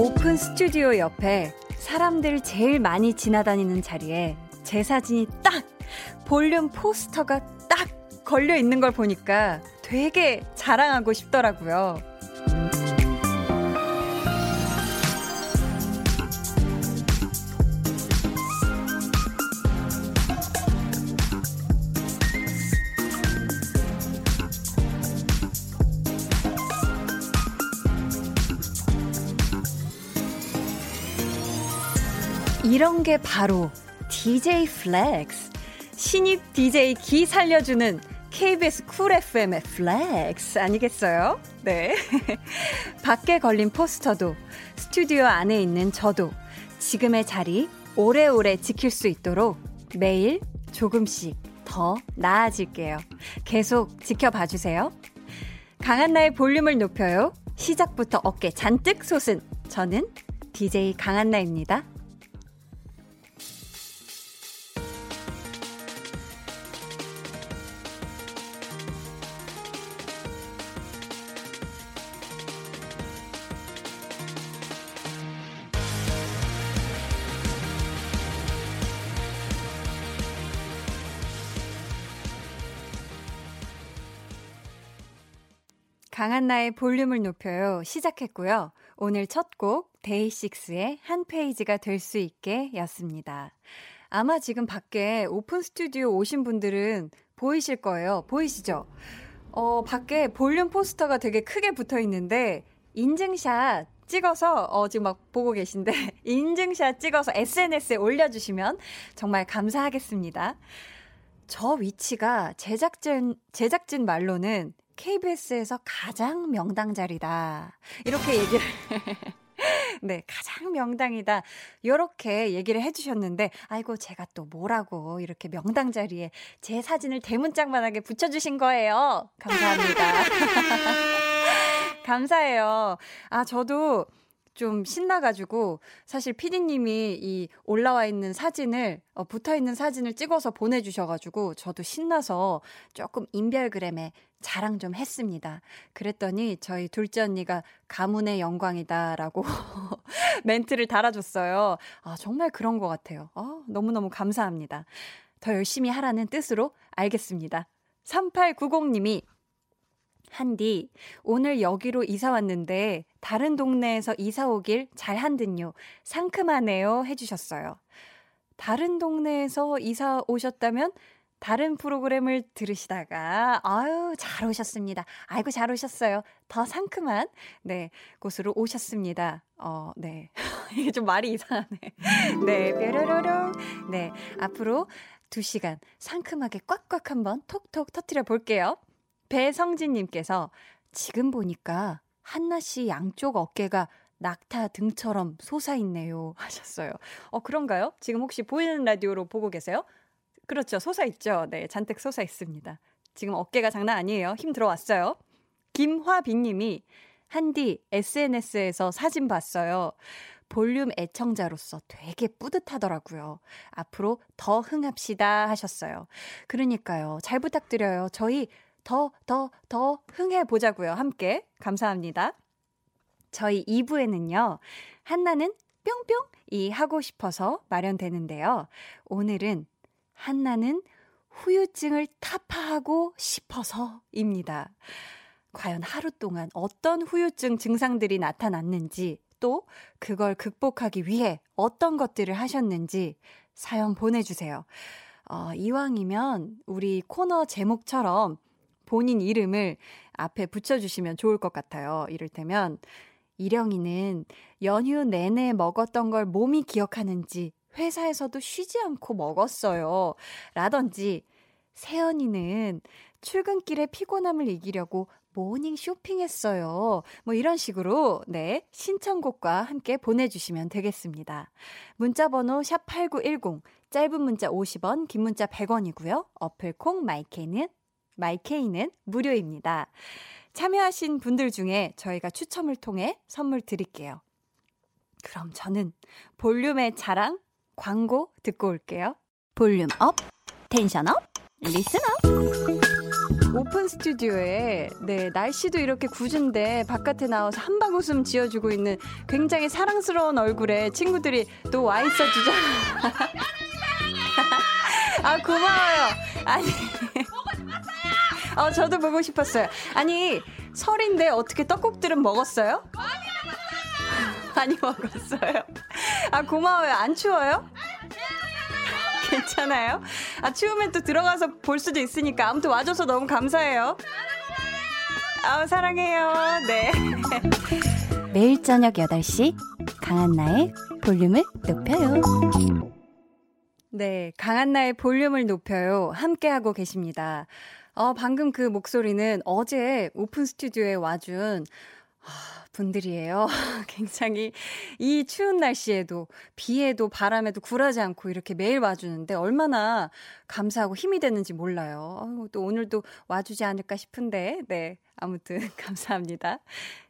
오픈 스튜디오 옆에 사람들 제일 많이 지나다니는 자리에 제 사진이 딱 볼륨 포스터가 딱 걸려 있는 걸 보니까 되게 자랑하고 싶더라고요. 이런 게 바로 DJ flex. 신입 DJ 기 살려주는 KBS 쿨 FM의 flex 아니겠어요? 네. 밖에 걸린 포스터도 스튜디오 안에 있는 저도 지금의 자리 오래오래 지킬 수 있도록 매일 조금씩 더 나아질게요. 계속 지켜봐 주세요. 강한나의 볼륨을 높여요. 시작부터 어깨 잔뜩 솟은 저는 DJ 강한나입니다. 강한나의 볼륨을 높여요. 시작했고요. 오늘 첫 곡, 데이식스의 한 페이지가 될 수 있게 였습니다. 아마 지금 밖에 오픈 스튜디오 오신 분들은 보이실 거예요. 보이시죠? 어, 밖에 볼륨 포스터가 되게 크게 붙어 있는데, 인증샷 찍어서, 어, 지금 막 보고 계신데, 인증샷 찍어서 SNS에 올려주시면 정말 감사하겠습니다. 저 위치가 제작진, 제작진 말로는 KBS에서 가장 명당 자리다. 이렇게 얘기를. 네, 가장 명당이다. 요렇게 얘기를 해주셨는데, 아이고, 제가 또 뭐라고 이렇게 명당 자리에 제 사진을 대문짝만하게 붙여주신 거예요. 감사합니다. 감사해요. 아, 저도 좀 신나가지고 사실 피디님이 이 올라와 있는 사진을 어, 붙어 있는 사진을 찍어서 보내주셔가지고 저도 신나서 조금 인별그램에 자랑 좀 했습니다. 그랬더니 저희 둘째 언니가 가문의 영광이다라고 멘트를 달아줬어요. 아 정말 그런 것 같아요. 아, 너무너무 감사합니다. 더 열심히 하라는 뜻으로 알겠습니다. 3890님이 한디, 오늘 여기로 이사 왔는데 다른 동네에서 이사 오길 잘한 듯요. 상큼하네요. 해주셨어요. 다른 동네에서 이사 오셨다면 다른 프로그램을 들으시다가 아유 잘 오셨습니다. 아이고 잘 오셨어요. 더 상큼한 네 곳으로 오셨습니다. 어 네. 이게 좀 말이 이상하네. 네 뾰로로로 네 앞으로 2 시간 상큼하게 꽉꽉 한번 톡톡 터트려 볼게요. 배성진님께서 지금 보니까 한나 씨 양쪽 어깨가 낙타 등처럼 솟아있네요. 하셨어요. 어, 그런가요? 지금 혹시 보이는 라디오로 보고 계세요? 그렇죠. 솟아있죠. 네, 잔뜩 솟아있습니다. 지금 어깨가 장난 아니에요. 힘 들어왔어요. 김화빈 님이 한디 SNS에서 사진 봤어요. 볼륨 애청자로서 되게 뿌듯하더라고요. 앞으로 더 흥합시다 하셨어요. 그러니까요. 잘 부탁드려요. 저희 더, 더, 더 흥해 보자고요. 함께. 감사합니다. 저희 2부에는요, 한나는 뿅뿅 이 하고 싶어서 마련되는데요. 오늘은 한나는 후유증을 타파하고 싶어서입니다. 과연 하루 동안 어떤 후유증 증상들이 나타났는지, 또 그걸 극복하기 위해 어떤 것들을 하셨는지 사연 보내주세요. 어, 이왕이면 우리 코너 제목처럼 본인 이름을 앞에 붙여주시면 좋을 것 같아요. 이를테면, 이령이는 연휴 내내 먹었던 걸 몸이 기억하는지 회사에서도 쉬지 않고 먹었어요. 라든지, 세연이는 출근길에 피곤함을 이기려고 모닝 쇼핑했어요. 뭐 이런 식으로, 네, 신청곡과 함께 보내주시면 되겠습니다. 문자번호 샵8910, 짧은 문자 50원, 긴 문자 100원이고요. 어플 콩 마이케이는 마이케이는 무료입니다. 참여하신 분들 중에 저희가 추첨을 통해 선물 드릴게요. 그럼 저는 볼륨의 자랑 광고 듣고 올게요. Volume up, tension up, listen up. 오픈 스튜디오에 네 날씨도 이렇게 궂은데 바깥에 나와서 함박웃음 지어주고 있는 굉장히 사랑스러운 얼굴에 친구들이 또 와 있어 주잖아. 아 고마워요. 아니. 어 저도 보고 싶었어요. 아니 설인데 어떻게 떡국들은 먹었어요? 많이 먹었어요. 아 고마워요. 안 추워요? 괜찮아요? 아, 추우면 또 들어가서 볼 수도 있으니까. 아무튼 와줘서 너무 감사해요. 아우, 사랑해요. 네. 매일 저녁 8시, 강한 나의 볼륨을 높여요. 네, 강한 나의 볼륨을 높여요. 함께하고 계십니다. 어, 방금 그 목소리는 어제 오픈 스튜디오에 와준 아, 분들이에요. 굉장히 이 추운 날씨에도 비에도 바람에도 굴하지 않고 이렇게 매일 와주는데 얼마나 감사하고 힘이 되는지 몰라요. 어, 또 오늘도 와주지 않을까 싶은데, 네. 아무튼 감사합니다.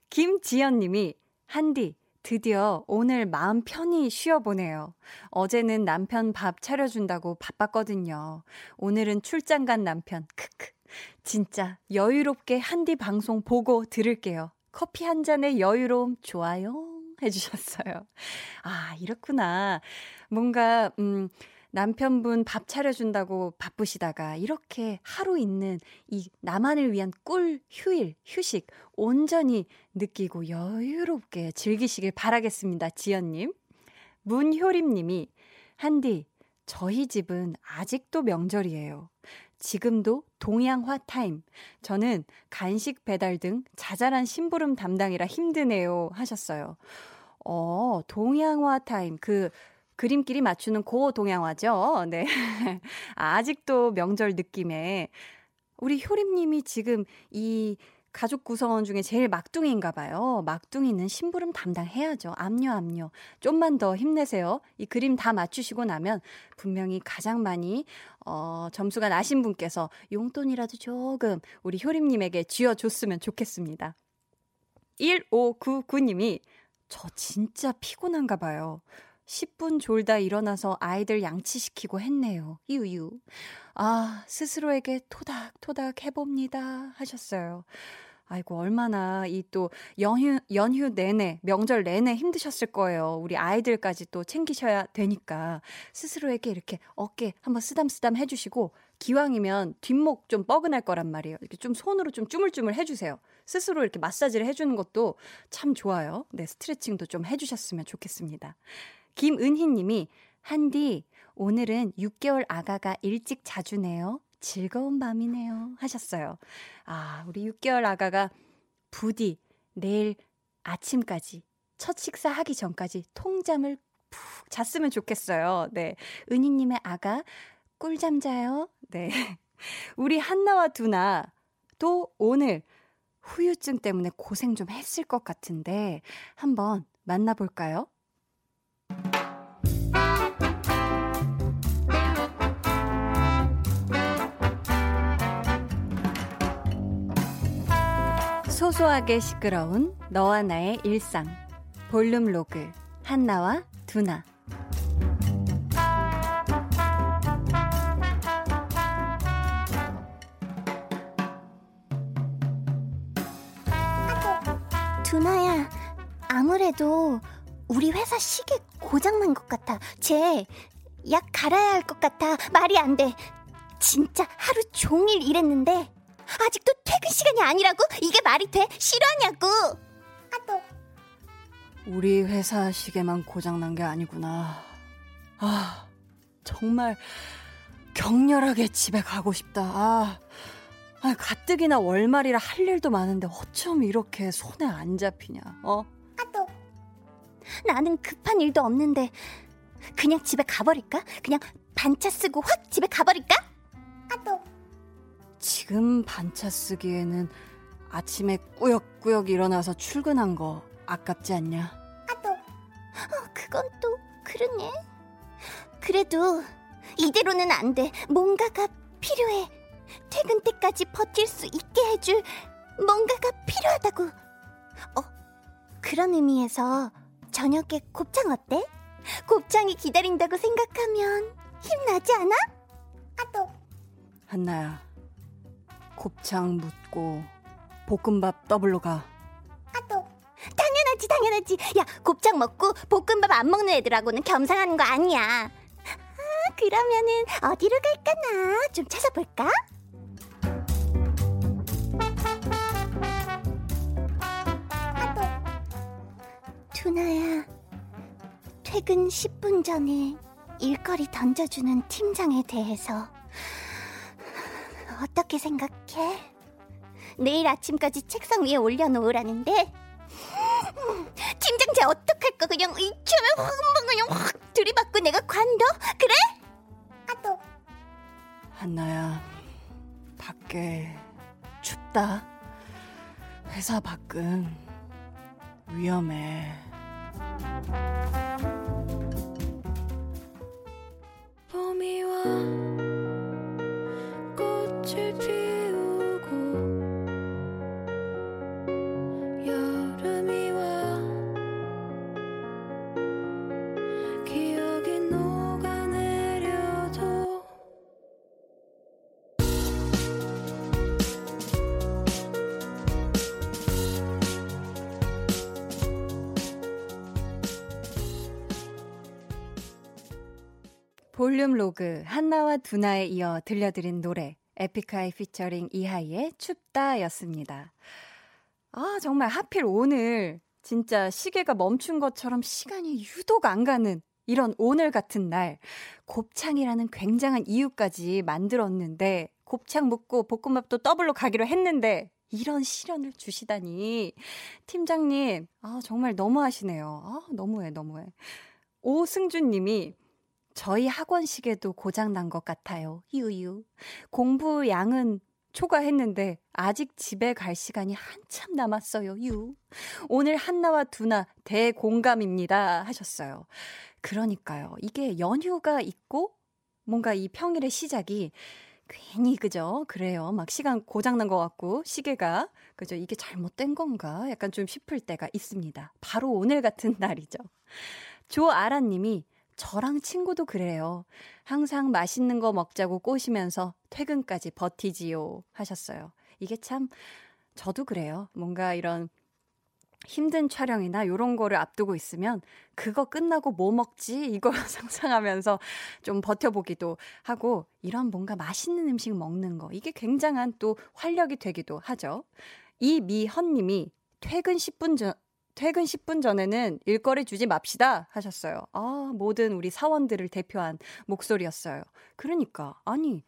김지연 님이, 한디, 드디어 오늘 마음 편히 쉬어보네요. 어제는 남편 밥 차려준다고 바빴거든요. 오늘은 출장 간 남편, 크크. 진짜 여유롭게 한디 방송 보고 들을게요. 커피 한 잔의 여유로움 좋아요. 해주셨어요. 아, 이렇구나. 뭔가, 음, 남편분 밥 차려준다고 바쁘시다가 이렇게 하루 있는 이 나만을 위한 꿀 휴일, 휴식 온전히 느끼고 여유롭게 즐기시길 바라겠습니다. 지연님. 문효림님이, 한디, 저희 집은 아직도 명절이에요. 지금도 동양화 타임. 저는 간식 배달 등 자잘한 심부름 담당이라 힘드네요. 하셨어요. 어, 동양화 타임. 그, 그림끼리 맞추는 고 동양화죠. 네. 아직도 명절 느낌에. 우리 효림님이 지금 이 가족 구성원 중에 제일 막둥이인가 봐요. 막둥이는 심부름 담당해야죠. 압류, 압류. 좀만 더 힘내세요. 이 그림 다 맞추시고 나면 분명히 가장 많이, 어, 점수가 나신 분께서 용돈이라도 조금 우리 효림님에게 쥐어줬으면 좋겠습니다. 1599님이 저 진짜 피곤한가 봐요. 10분 졸다 일어나서 아이들 양치시키고 했네요. 유유. 아, 스스로에게 토닥토닥 해봅니다. 하셨어요. 아이고, 얼마나 이 또 연휴, 연휴 내내, 명절 내내 힘드셨을 거예요. 우리 아이들까지 또 챙기셔야 되니까. 스스로에게 이렇게 어깨 한번 쓰담쓰담 해주시고, 기왕이면 뒷목 좀 뻐근할 거란 말이에요. 이렇게 좀 손으로 좀 쭈물쭈물 해주세요. 스스로 이렇게 마사지를 해주는 것도 참 좋아요. 네, 스트레칭도 좀 해주셨으면 좋겠습니다. 김은희 님이, 한디, 오늘은 6개월 아가가 일찍 자주네요. 즐거운 밤이네요. 하셨어요. 아, 우리 6개월 아가가 부디 내일 아침까지 첫 식사하기 전까지 통잠을 푹 잤으면 좋겠어요. 네. 은희님의 아가 꿀잠 자요. 네. 우리 한나와 두나 또 오늘 후유증 때문에 고생 좀 했을 것 같은데 한번 만나볼까요? 소소하게 시끄러운 너와 나의 일상. 볼륨 로그 한나와 두나. 두나야 아무래도 우리 회사 시계 고장난 것 같아. 쟤 약 갈아야 할 것 같아. 말이 안돼. 진짜 하루 종일 일했는데 아직도 퇴근 시간이 아니라고? 이게 말이 돼? 싫어하냐고? 아 또 우리 회사 시계만 고장난 게 아니구나. 아, 정말 격렬하게 집에 가고 싶다. 아, 아 가뜩이나 월말이라 할 일도 많은데 어쩜 이렇게 손에 안 잡히냐, 어? 아 또 나는 급한 일도 없는데 그냥 집에 가버릴까? 그냥 반차 쓰고 확 집에 가버릴까? 아 또 지금 반차 쓰기에는 아침에 꾸역꾸역 일어나서 출근한 거 아깝지 않냐? 아, 또. 어, 그건 또 그러네. 그래도 이대로는 안 돼. 뭔가가 필요해. 퇴근 때까지 버틸 수 있게 해줄 뭔가가 필요하다고. 어, 그런 의미에서 저녁에 곱창 어때? 곱창이 기다린다고 생각하면 힘나지 않아? 아또 한나야, 곱창 묻고 볶음밥 더블로 가. 아 또 당연하지 당연하지. 야 곱창 먹고 볶음밥 안 먹는 애들하고는 겸상하는 거 아니야. 아, 그러면은 어디로 갈까나 좀 찾아볼까? 투나야, 퇴근 10분 전에 일거리 던져주는 팀장에 대해서 어떻게 생각해? 내일 아침까지 책상 위에 올려놓으라는데 팀장 쟤 어떡할 거 그냥 이쯤에 확 그냥 확 들이받고 내가 관둬? 그래? 아또 한나야 밖에 춥다 회사 밖은 위험해 봄이 와 꽃을 피 볼륨 로그 한나와 두나에 이어 들려드린 노래 에픽하이 피처링 이하이의 춥다였습니다. 아 정말 하필 오늘 진짜 시계가 멈춘 것처럼 시간이 유독 안 가는 이런 오늘 같은 날 곱창이라는 굉장한 이유까지 만들었는데 곱창 먹고 볶음밥도 더블로 가기로 했는데 이런 시련을 주시다니 팀장님 아 정말 너무하시네요. 아 너무해 너무해. 오승준 님이 저희 학원 시계도 고장 난 것 같아요. 유유. 공부 양은 초과했는데 아직 집에 갈 시간이 한참 남았어요. 유. 오늘 한나와 두나 대공감입니다. 하셨어요. 그러니까요. 이게 연휴가 있고 뭔가 이 평일의 시작이 괜히 그죠? 그래요. 막 시간 고장난 것 같고 시계가 그죠? 이게 잘못된 건가? 약간 좀 싶을 때가 있습니다. 바로 오늘 같은 날이죠. 조아라 님이 저랑 친구도 그래요. 항상 맛있는 거 먹자고 꼬시면서 퇴근까지 버티지요. 하셨어요. 이게 참, 저도 그래요. 뭔가 이런 힘든 촬영이나 이런 거를 앞두고 있으면 그거 끝나고 뭐 먹지? 이걸 상상하면서 좀 버텨보기도 하고 이런 뭔가 맛있는 음식 먹는 거. 이게 굉장한 또 활력이 되기도 하죠. 이미헌 님이 퇴근 10분 전, 퇴근 10분 전에는 일거리 주지 맙시다 하셨어요. 아, 모든 우리 사원들을 대표한 목소리였어요. 그러니까, 아니,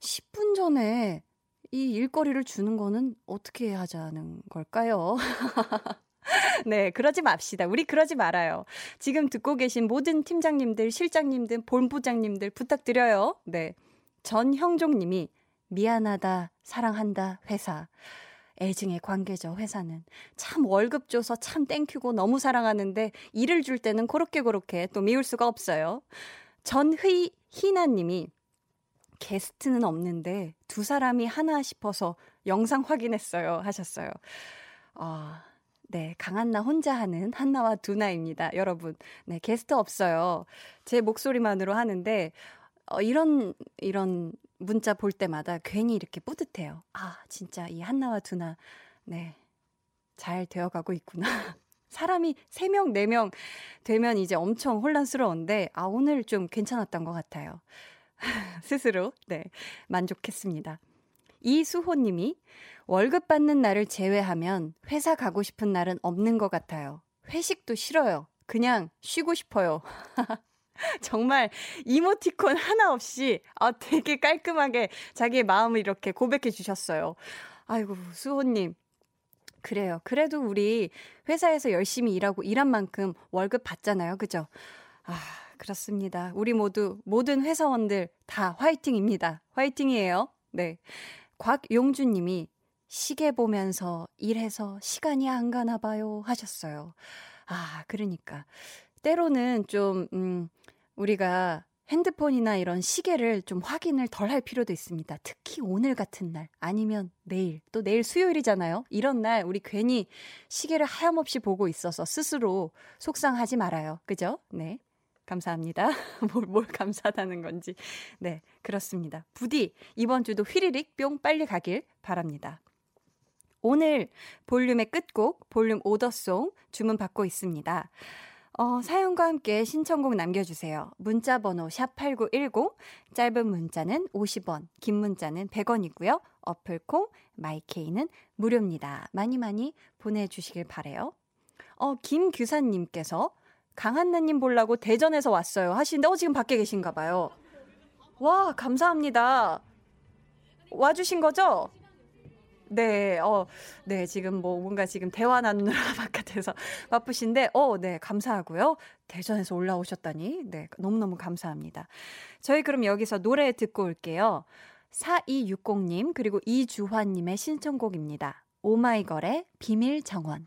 10분 전에 이 일거리를 주는 거는 어떻게 하자는 걸까요? 네, 그러지 맙시다. 우리 그러지 말아요. 지금 듣고 계신 모든 팀장님들, 실장님들, 본부장님들 부탁드려요. 네. 전형종 님이 미안하다, 사랑한다, 회사. 애증의 관계죠, 회사는. 참 월급 줘서 참 땡큐고 너무 사랑하는데 일을 줄 때는 그렇게 그렇게 또 미울 수가 없어요. 전휘 희나님이 게스트는 없는데 두 사람이 하나 싶어서 영상 확인했어요 하셨어요. 아, 네, 강한나 혼자 하는 한나와 두나입니다. 여러분, 네, 게스트 없어요. 제 목소리만으로 하는데, 어, 이런, 이런 문자 볼 때마다 괜히 이렇게 뿌듯해요. 아, 진짜 이 한나와 두나, 네, 잘 되어가고 있구나. 사람이 3명, 4명 되면 이제 엄청 혼란스러운데, 아, 오늘 좀 괜찮았던 것 같아요. 스스로, 네, 만족했습니다. 이수호 님이 월급 받는 날을 제외하면 회사 가고 싶은 날은 없는 것 같아요. 회식도 싫어요. 그냥 쉬고 싶어요. 정말 이모티콘 하나 없이 아 되게 깔끔하게 자기의 마음을 이렇게 고백해 주셨어요. 아이고 수호님 그래요. 그래도 우리 회사에서 열심히 일하고 일한 만큼 월급 받잖아요. 그죠? 아, 그렇습니다. 우리 모두, 모든 회사원들 다 화이팅입니다. 화이팅이에요. 네. 곽용준 님이 시계 보면서 일해서 시간이 안 가나 봐요. 하셨어요. 아, 그러니까. 때로는 좀, 음, 우리가 핸드폰이나 이런 시계를 좀 확인을 덜 할 필요도 있습니다. 특히 오늘 같은 날, 아니면 내일, 또 내일 수요일이잖아요. 이런 날 우리 괜히 시계를 하염없이 보고 있어서 스스로 속상하지 말아요. 그죠? 네. 감사합니다. 뭘, 뭘 감사하다는 건지. 네, 그렇습니다. 부디 이번 주도 휘리릭 뿅 빨리 가길 바랍니다. 오늘 볼륨의 끝곡, 볼륨 오더송 주문 받고 있습니다. 어, 사연과 함께 신청곡 남겨주세요. 문자 번호 샵8910, 짧은 문자는 50원, 긴 문자는 100원이고요. 어플콩, 마이케이는 무료입니다. 많이 많이 보내주시길 바래요. 어, 김규사님께서 강한나님 보려고 대전에서 왔어요. 하시는데, 어, 지금 밖에 계신가 봐요. 와, 감사합니다. 와주신 거죠? 네, 어, 네, 지금 뭐 뭔가 지금 대화 나누느라 바깥에서 바쁘신데, 어, 네, 감사하고요. 대전에서 올라오셨다니, 네, 너무너무 감사합니다. 저희 그럼 여기서 노래 듣고 올게요. 4260님, 그리고 이주환님의 신청곡입니다. 오마이걸의 비밀 정원.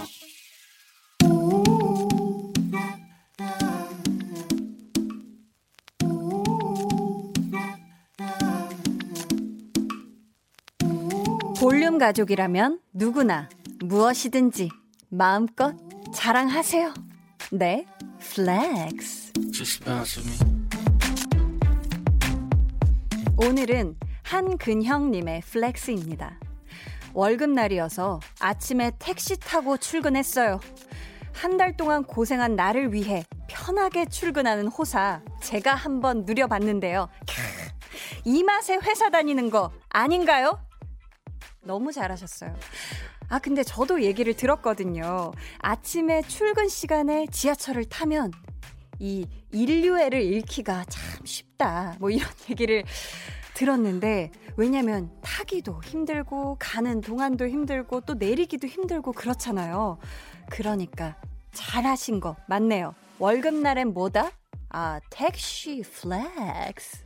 볼륨 가족이라면 누구나 무엇이든지 마음껏 자랑하세요. 네, flex. 오늘은 한근형님의 flex입니다. 월급날이어서 아침에 택시 타고 출근했어요. 한 달 동안 고생한 나를 위해 편하게 출근하는 호사, 제가 한번 누려봤는데요. 이 맛에 회사 다니는 거 아닌가요? 너무 잘하셨어요. 아, 근데 저도 얘기를 들었거든요. 아침에 출근 시간에 지하철을 타면 이 인류애를 잃기가 참 쉽다. 뭐 이런 얘기를 들었는데, 왜냐면 타기도 힘들고, 가는 동안도 힘들고, 또 내리기도 힘들고 그렇잖아요. 그러니까 잘하신 거 맞네요. 월급날엔 뭐다? 아, 택시 플렉스.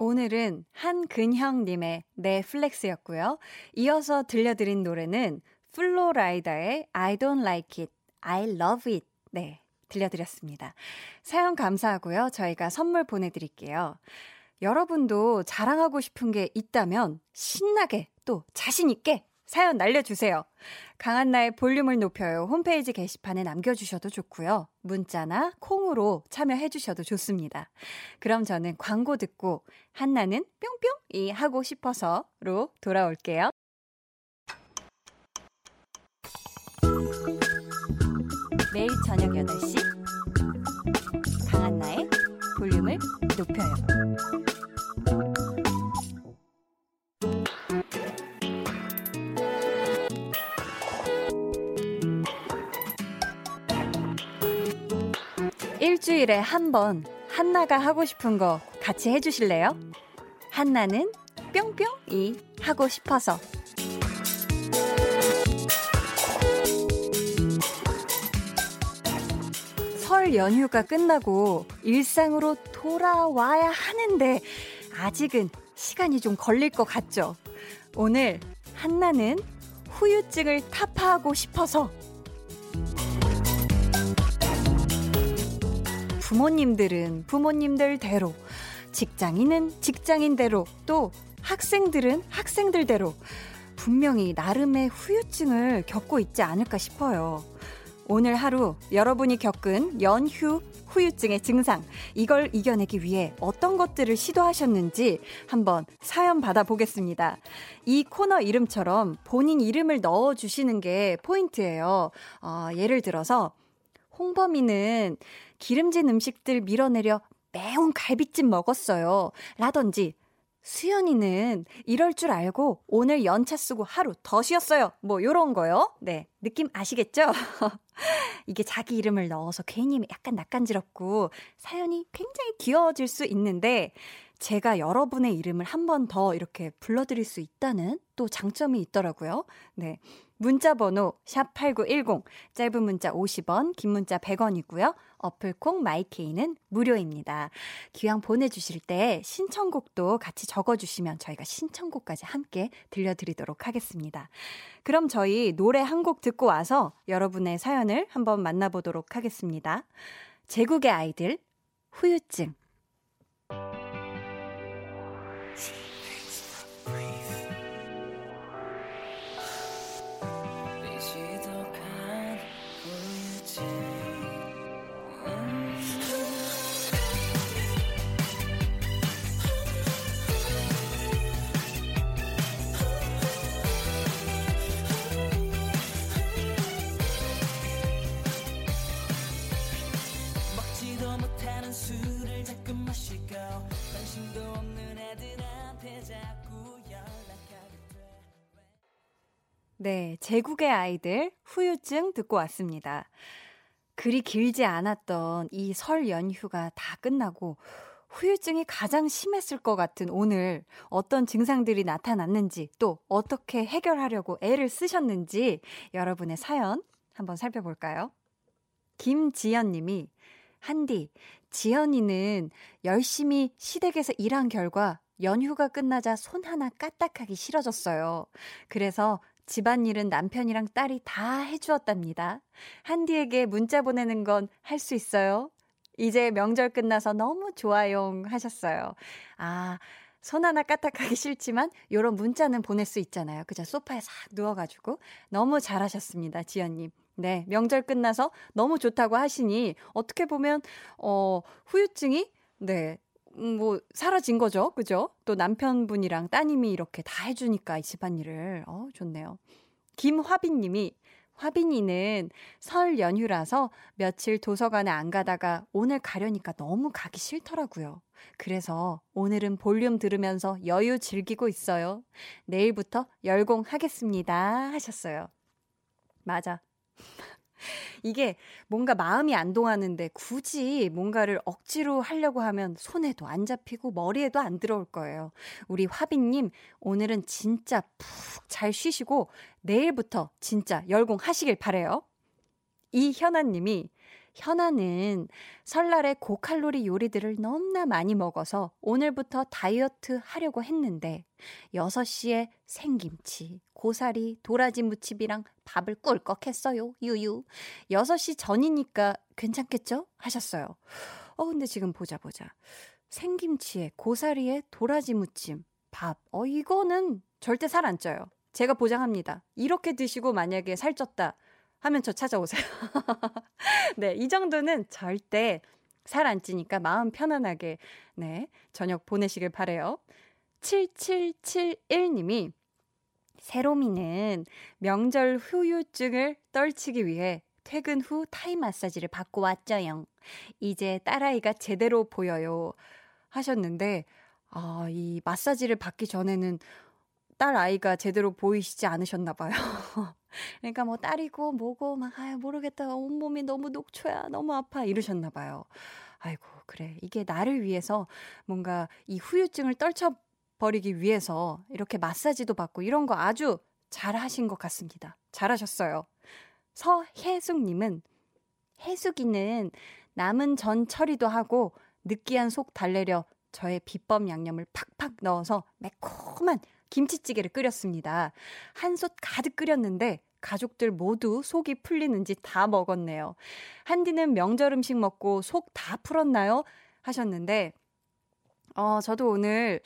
오늘은 한근형님의 넷플렉스였고요. 이어서 들려드린 노래는 플로라이다의 I don't like it, I love it. 네, 들려드렸습니다. 사연 감사하고요. 저희가 선물 보내드릴게요. 여러분도 자랑하고 싶은 게 있다면 신나게 또 자신있게 사연 날려주세요. 강한나의 볼륨을 높여요. 홈페이지 게시판에 남겨주셔도 좋고요. 문자나 콩으로 참여해주셔도 좋습니다. 그럼 저는 광고 듣고 한나는 뿅뿅이 하고 싶어서로 돌아올게요. 매일 저녁 8시 강한나의 볼륨을 높여요. 일주일에 한 번 한나가 하고 싶은 거 같이 해주실래요? 한나는 뿅뿅이 하고 싶어서 설 연휴가 끝나고 일상으로 돌아와야 하는데 아직은 시간이 좀 걸릴 것 같죠? 오늘 한나는 후유증을 타파하고 싶어서 부모님들은 부모님들대로, 직장인은 직장인대로, 또 학생들은 학생들대로 분명히 나름의 후유증을 겪고 있지 않을까 싶어요. 오늘 하루 여러분이 겪은 연휴 후유증의 증상, 이걸 이겨내기 위해 어떤 것들을 시도하셨는지 한번 사연 받아보겠습니다. 이 코너 이름처럼 본인 이름을 넣어주시는 게 포인트예요. 어, 예를 들어서, 홍범이는 기름진 음식들 밀어내려 매운 갈비찜 먹었어요. 라든지, 수연이는 이럴 줄 알고 오늘 연차 쓰고 하루 더 쉬었어요. 뭐 요런 거요. 네. 느낌 아시겠죠? 이게 자기 이름을 넣어서 괜히 약간 낯간지럽고 사연이 굉장히 귀여워질 수 있는데 제가 여러분의 이름을 한 번 더 이렇게 불러드릴 수 있다는 또 장점이 있더라고요. 네. 문자 번호 샵8910 짧은 문자 50원 긴 문자 100원이고요. 어플콩 마이케이는 무료입니다. 기왕 보내주실 때 신청곡도 같이 적어주시면 저희가 신청곡까지 함께 들려드리도록 하겠습니다. 그럼 저희 노래 한 곡 듣고 와서 여러분의 사연을 한번 만나보도록 하겠습니다. 제국의 아이들 후유증 네, 제국의 아이들 후유증 듣고 왔습니다. 그리 길지 않았던 이 설 연휴가 다 끝나고 후유증이 가장 심했을 것 같은 오늘 어떤 증상들이 나타났는지 또 어떻게 해결하려고 애를 쓰셨는지 여러분의 사연 한번 살펴볼까요? 김지연 님이 한디, 지연이는 열심히 시댁에서 일한 결과 연휴가 끝나자 손 하나 까딱하기 싫어졌어요. 그래서 집안일은 남편이랑 딸이 다 해주었답니다. 한디에게 문자 보내는 건 할 수 있어요? 이제 명절 끝나서 너무 좋아요 하셨어요. 아, 손 하나 까딱하기 싫지만 요런 문자는 보낼 수 있잖아요. 그죠? 소파에 싹 누워가지고 너무 잘하셨습니다, 지연님. 네, 명절 끝나서 너무 좋다고 하시니 어떻게 보면 어 후유증이 네 음, 뭐 사라진 거죠. 그죠? 또 남편분이랑 따님이 이렇게 다 해주니까 이 집안일을 어 좋네요. 김화빈 님이 화빈이는 설 연휴라서 며칠 도서관에 안 가다가 오늘 가려니까 너무 가기 싫더라고요. 그래서 오늘은 볼륨 들으면서 여유 즐기고 있어요. 내일부터 열공하겠습니다. 하셨어요. 맞아. 이게 뭔가 마음이 안 동하는데 굳이 뭔가를 억지로 하려고 하면 손에도 안 잡히고 머리에도 안 들어올 거예요. 우리 화빈님, 오늘은 진짜 푹 잘 쉬시고 내일부터 진짜 열공하시길 바래요. 이현아님이 현아는 설날에 고칼로리 요리들을 너무나 많이 먹어서 오늘부터 다이어트 하려고 했는데 6시에 생김치, 고사리, 도라지 무침이랑 밥을 꿀꺽 했어요. 유유. 6시 전이니까 괜찮겠죠? 하셨어요. 어, 근데 지금 보자 보자. 생김치에 고사리에 도라지 무침, 밥. 어, 이거는 절대 살 안 쪄요. 제가 보장합니다. 이렇게 드시고 만약에 살쪘다 하면 저 찾아오세요. 네, 이 정도는 절대 살 안 찌니까 마음 편안하게 네, 저녁 보내시길 바래요. 7771님이 세로미는 명절 후유증을 떨치기 위해 퇴근 후 타이 마사지를 받고 왔죠요. 이제 딸아이가 제대로 보여요. 하셨는데, 아, 이 마사지를 받기 전에는 딸 아이가 제대로 보이시지 않으셨나 봐요. 그러니까 뭐 딸이고 뭐고 막, 아 모르겠다. 온몸이 너무 녹초야. 너무 아파. 이러셨나 봐요. 아이고, 그래. 이게 나를 위해서 뭔가 이 후유증을 떨쳐 버리기 위해서 이렇게 마사지도 받고 이런 거 아주 잘 하신 것 같습니다. 잘하셨어요. 서혜숙님은 혜숙이는 남은 전 처리도 하고 느끼한 속 달래려 저의 비법 양념을 팍팍 넣어서 매콤한 김치찌개를 끓였습니다. 한솥 가득 끓였는데 가족들 모두 속이 풀리는지 다 먹었네요. 한디는 명절 음식 먹고 속 다 풀었나요? 하셨는데, 어, 저도 오늘,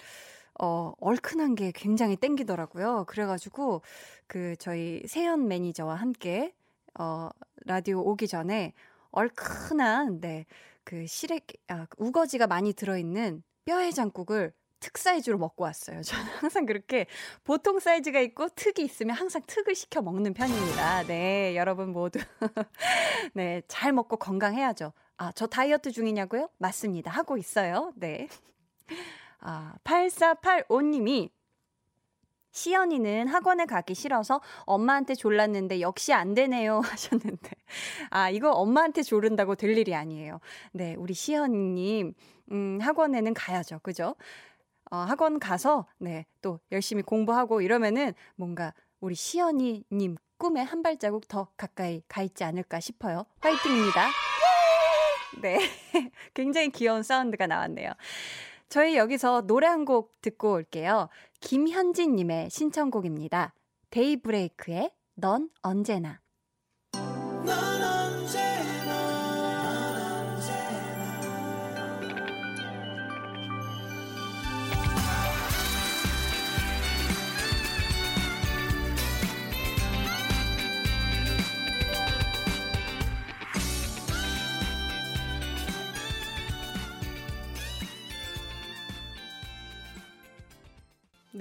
어, 얼큰한 게 굉장히 땡기더라고요. 그래가지고, 그, 저희 세연 매니저와 함께, 어, 라디오 오기 전에 얼큰한, 네, 그 시래기, 아, 우거지가 많이 들어있는 뼈해장국을 특 사이즈로 먹고 왔어요. 저는 항상 그렇게 보통 사이즈가 있고 특이 있으면 항상 특을 시켜 먹는 편입니다. 네, 여러분 모두. 네, 잘 먹고 건강해야죠. 아, 저 다이어트 중이냐고요? 맞습니다. 하고 있어요. 네. 아, 8485님이 시연이는 학원에 가기 싫어서 엄마한테 졸랐는데 역시 안 되네요 하셨는데 아 이거 엄마한테 조른다고 될 일이 아니에요. 네 우리 시연이님 음 학원에는 가야죠, 그죠? 어, 학원 가서 네, 또 열심히 공부하고 이러면은 뭔가 우리 시연이님 꿈에 한 발자국 더 가까이 가 있지 않을까 싶어요. 화이팅입니다. 네. 굉장히 귀여운 사운드가 나왔네요. 저희 여기서 노래 한 곡 듣고 올게요. 김현진님의 신청곡입니다. 데이브레이크의 넌 언제나.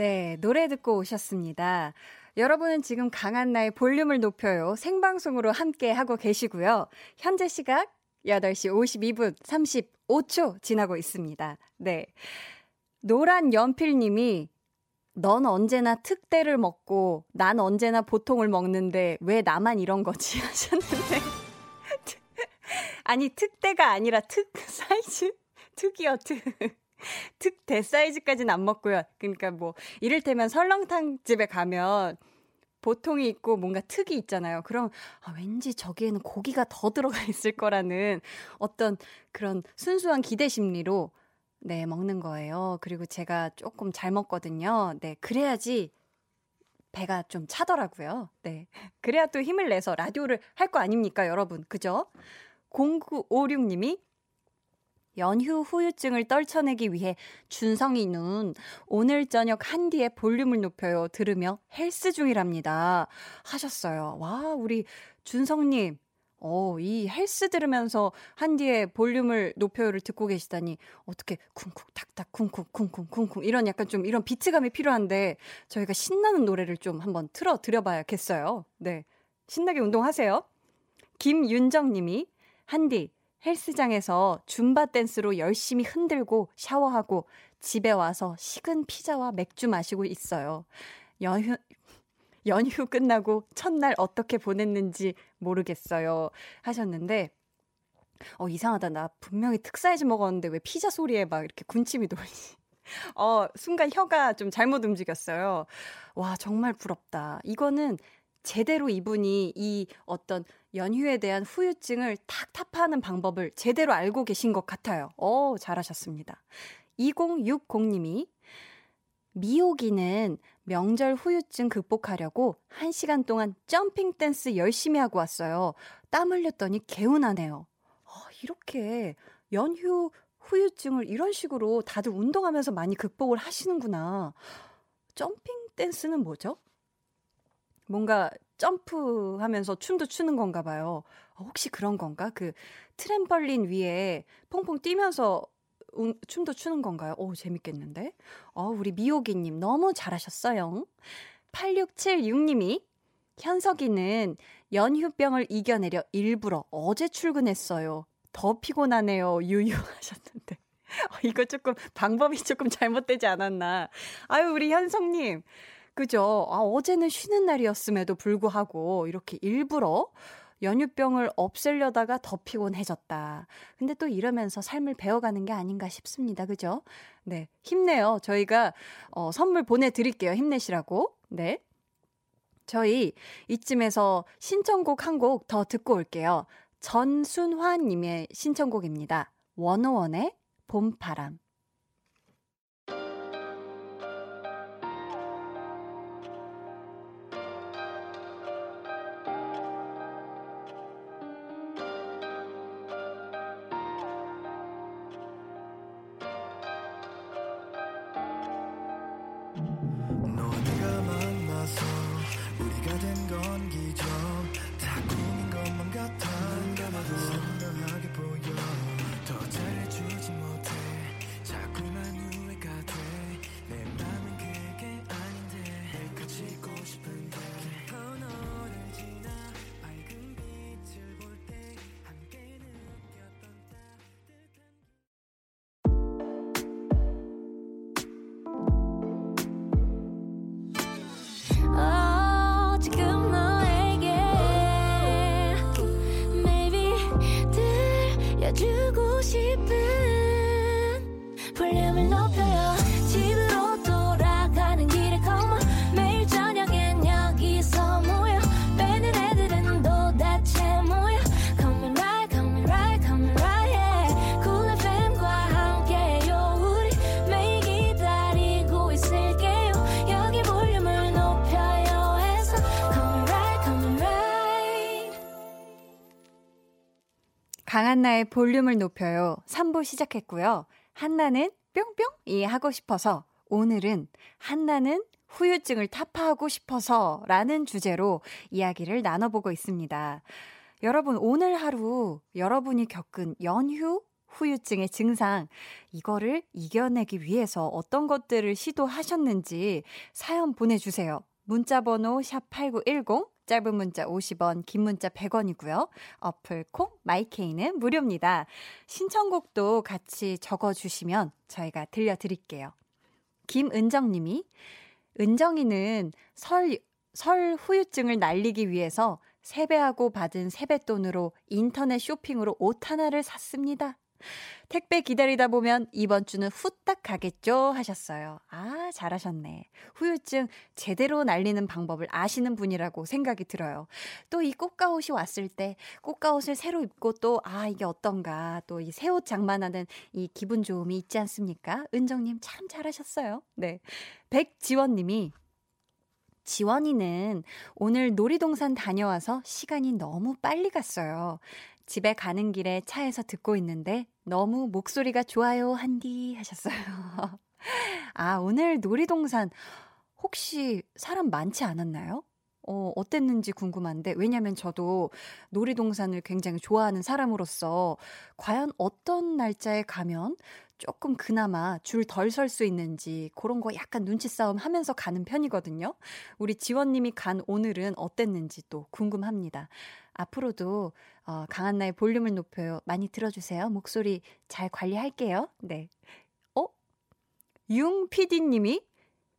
네, 노래 듣고 오셨습니다. 여러분은 지금 강한 나의 볼륨을 높여요. 생방송으로 함께 하고 계시고요. 현재 시각 8시 52분 35초 지나고 있습니다. 네. 노란 연필님이 넌 언제나 특대를 먹고 난 언제나 보통을 먹는데 왜 나만 이런 거지 하셨는데 아니 특대가 아니라 특 사이즈 특이요 특 특 대 사이즈까지는 안 먹고요. 그러니까 뭐 이를테면 설렁탕 집에 가면 보통이 있고 뭔가 특이 있잖아요. 그럼 아, 왠지 저기에는 고기가 더 들어가 있을 거라는 어떤 그런 순수한 기대 심리로 네, 먹는 거예요. 그리고 제가 조금 잘 먹거든요. 네, 그래야지 배가 좀 차더라고요. 네. 그래야 또 힘을 내서 라디오를 할 거 아닙니까, 여러분. 그죠? 0956님이 연휴 후유증을 떨쳐내기 위해 준성이는 오늘 저녁 한디의 볼륨을 높여요 들으며 헬스 중이랍니다. 하셨어요. 와, 우리 준성님. 어, 이 헬스 들으면서 한디의 볼륨을 높여요를 듣고 계시다니 어떻게 쿵쿵 탁탁 쿵쿵 쿵쿵 쿵쿵 이런 약간 좀 이런 비트감이 필요한데 저희가 신나는 노래를 좀 한번 틀어 드려봐야겠어요. 네. 신나게 운동하세요. 김윤정 님이 한디 헬스장에서 줌바 댄스로 열심히 흔들고 샤워하고 집에 와서 식은 피자와 맥주 마시고 있어요. 연휴, 연휴 끝나고 첫날 어떻게 보냈는지 모르겠어요. 하셨는데, 어, 이상하다. 나 분명히 특사이즈 먹었는데 왜 피자 소리에 막 이렇게 군침이 돌지? 어, 순간 혀가 좀 잘못 움직였어요. 와, 정말 부럽다. 이거는 제대로 이분이 이 어떤 연휴에 대한 후유증을 탁 타파하는 방법을 제대로 알고 계신 것 같아요. 어, 잘하셨습니다. 2060님이 미호기는 명절 후유증 극복하려고 1시간 동안 점핑 댄스 열심히 하고 왔어요. 땀 흘렸더니 개운하네요. 어, 이렇게 연휴 후유증을 이런 식으로 다들 운동하면서 많이 극복을 하시는구나. 점핑 댄스는 뭐죠? 뭔가 점프하면서 춤도 추는 건가 봐요. 어, 혹시 그런 건가? 그 트램펄린 위에 퐁퐁 뛰면서 음, 춤도 추는 건가요? 오, 재밌겠는데? 어, 우리 미호기님 너무 잘하셨어요. 8676님이 현석이는 연휴병을 이겨내려 일부러 어제 출근했어요. 더 피곤하네요. 유유하셨는데. 어, 이거 조금 방법이 조금 잘못되지 않았나. 아유, 우리 현석님. 그죠? 아, 어제는 쉬는 날이었음에도 불구하고 이렇게 일부러 연유병을 없애려다가 더 피곤해졌다. 근데 또 이러면서 삶을 배워가는 게 아닌가 싶습니다. 그죠? 네. 힘내요. 저희가, 어, 선물 보내드릴게요. 힘내시라고. 네. 저희 이쯤에서 신청곡 한 곡 더 듣고 올게요. 전순화님의 신청곡입니다. 원어원의 봄바람. 한나의 볼륨을 높여요. 3부 시작했고요. 한나는 뿅뿅이 하고 싶어서 오늘은 한나는 후유증을 타파하고 싶어서 라는 주제로 이야기를 나눠보고 있습니다. 여러분, 오늘 하루 여러분이 겪은 연휴 후유증의 증상, 이거를 이겨내기 위해서 어떤 것들을 시도하셨는지 사연 보내주세요. 문자번호 샵8910, 짧은 문자 50원, 긴 문자 100원이고요. 어플 콩 마이케이는 무료입니다. 신청곡도 같이 적어 주시면 저희가 들려 드릴게요. 김은정 님이 은정이는 설, 설 후유증을 날리기 위해서 세배하고 받은 세뱃돈으로 인터넷 쇼핑으로 옷 하나를 샀습니다. 택배 기다리다 보면 이번 주는 후딱 가겠죠? 하셨어요. 아, 잘하셨네. 후유증 제대로 날리는 방법을 아시는 분이라고 생각이 들어요. 또 이 꽃가옷이 왔을 때 꽃가옷을 새로 입고 또, 아, 이게 어떤가. 또 이 새 옷 장만하는 이 기분 좋음이 있지 않습니까? 은정님 참 잘하셨어요. 네. 백지원 님이 지원이는 오늘 놀이동산 다녀와서 시간이 너무 빨리 갔어요. 집에 가는 길에 차에서 듣고 있는데 너무 목소리가 좋아요, 한디 하셨어요. 아, 오늘 놀이동산 혹시 사람 많지 않았나요? 어, 어땠는지 궁금한데, 왜냐면 저도 놀이동산을 굉장히 좋아하는 사람으로서, 과연 어떤 날짜에 가면 조금 그나마 줄 덜 설 수 있는지, 그런 거 약간 눈치 싸움 하면서 가는 편이거든요. 우리 지원님이 간 오늘은 어땠는지 또 궁금합니다. 앞으로도 어, 강한나의 볼륨을 높여요. 많이 들어주세요. 목소리 잘 관리할게요. 네. 어? 융 PD님이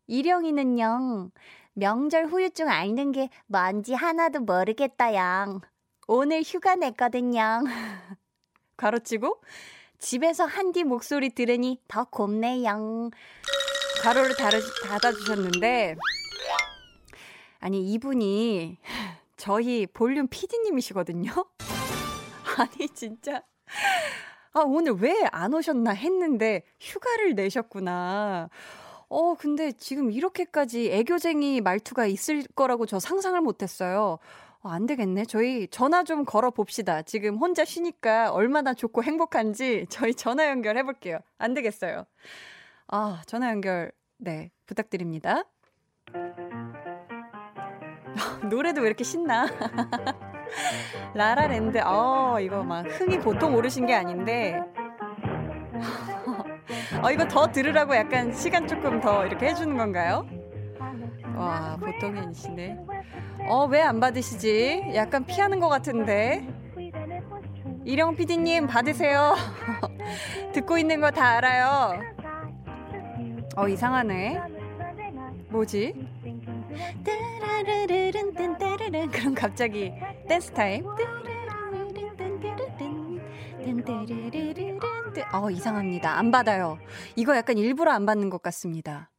이령이는요, 명절 후유증 앓는 게 뭔지 하나도 모르겠다, 양. 오늘 휴가 냈거든요. 가로치고, 집에서 한디 목소리 들으니 더 곱네요. 가로를 닫아주셨는데, 아니, 이분이 저희 볼륨 PD님이시거든요. 아니, 진짜. 아, 오늘 왜 안 오셨나 했는데 휴가를 내셨구나. 어, 근데 지금 이렇게까지 애교쟁이 말투가 있을 거라고 저 상상을 못 했어요. 어, 안 되겠네. 저희 전화 좀 걸어 봅시다. 지금 혼자 쉬니까 얼마나 좋고 행복한지 저희 전화 연결해 볼게요. 안 되겠어요. 아, 전화 연결, 네, 부탁드립니다. 노래도 왜 이렇게 신나? 라라랜드, 어, 이거 막 흥이 보통 오르신 게 아닌데. 어, 이거 더 들으라고 약간 시간 조금 더 이렇게 해주는 건가요? 와, 보통이 아니시네. 어, 왜 안 받으시지? 약간 피하는 것 같은데. 이령 PD님, 받으세요. 듣고 있는 거 다 알아요. 어, 이상하네. 뭐지? 그럼 갑자기 댄스 타임. 어, 이상합니다. 안 받아요. 이거 약간 일부러 안 받는 것 같습니다.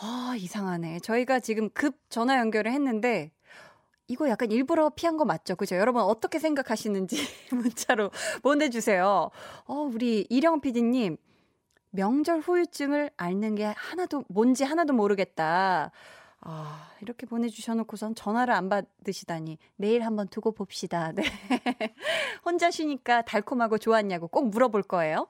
아, 이상하네. 저희가 지금 급 전화 연결을 했는데, 이거 약간 일부러 피한 거 맞죠? 그죠? 여러분 어떻게 생각하시는지 문자로 보내주세요. 어, 우리 이령 PD님, 명절 후유증을 앓는 게 하나도, 뭔지 하나도 모르겠다. 아, 이렇게 보내주셔놓고선 전화를 안 받으시다니. 내일 한번 두고 봅시다. 네. 혼자 쉬니까 달콤하고 좋았냐고 꼭 물어볼 거예요.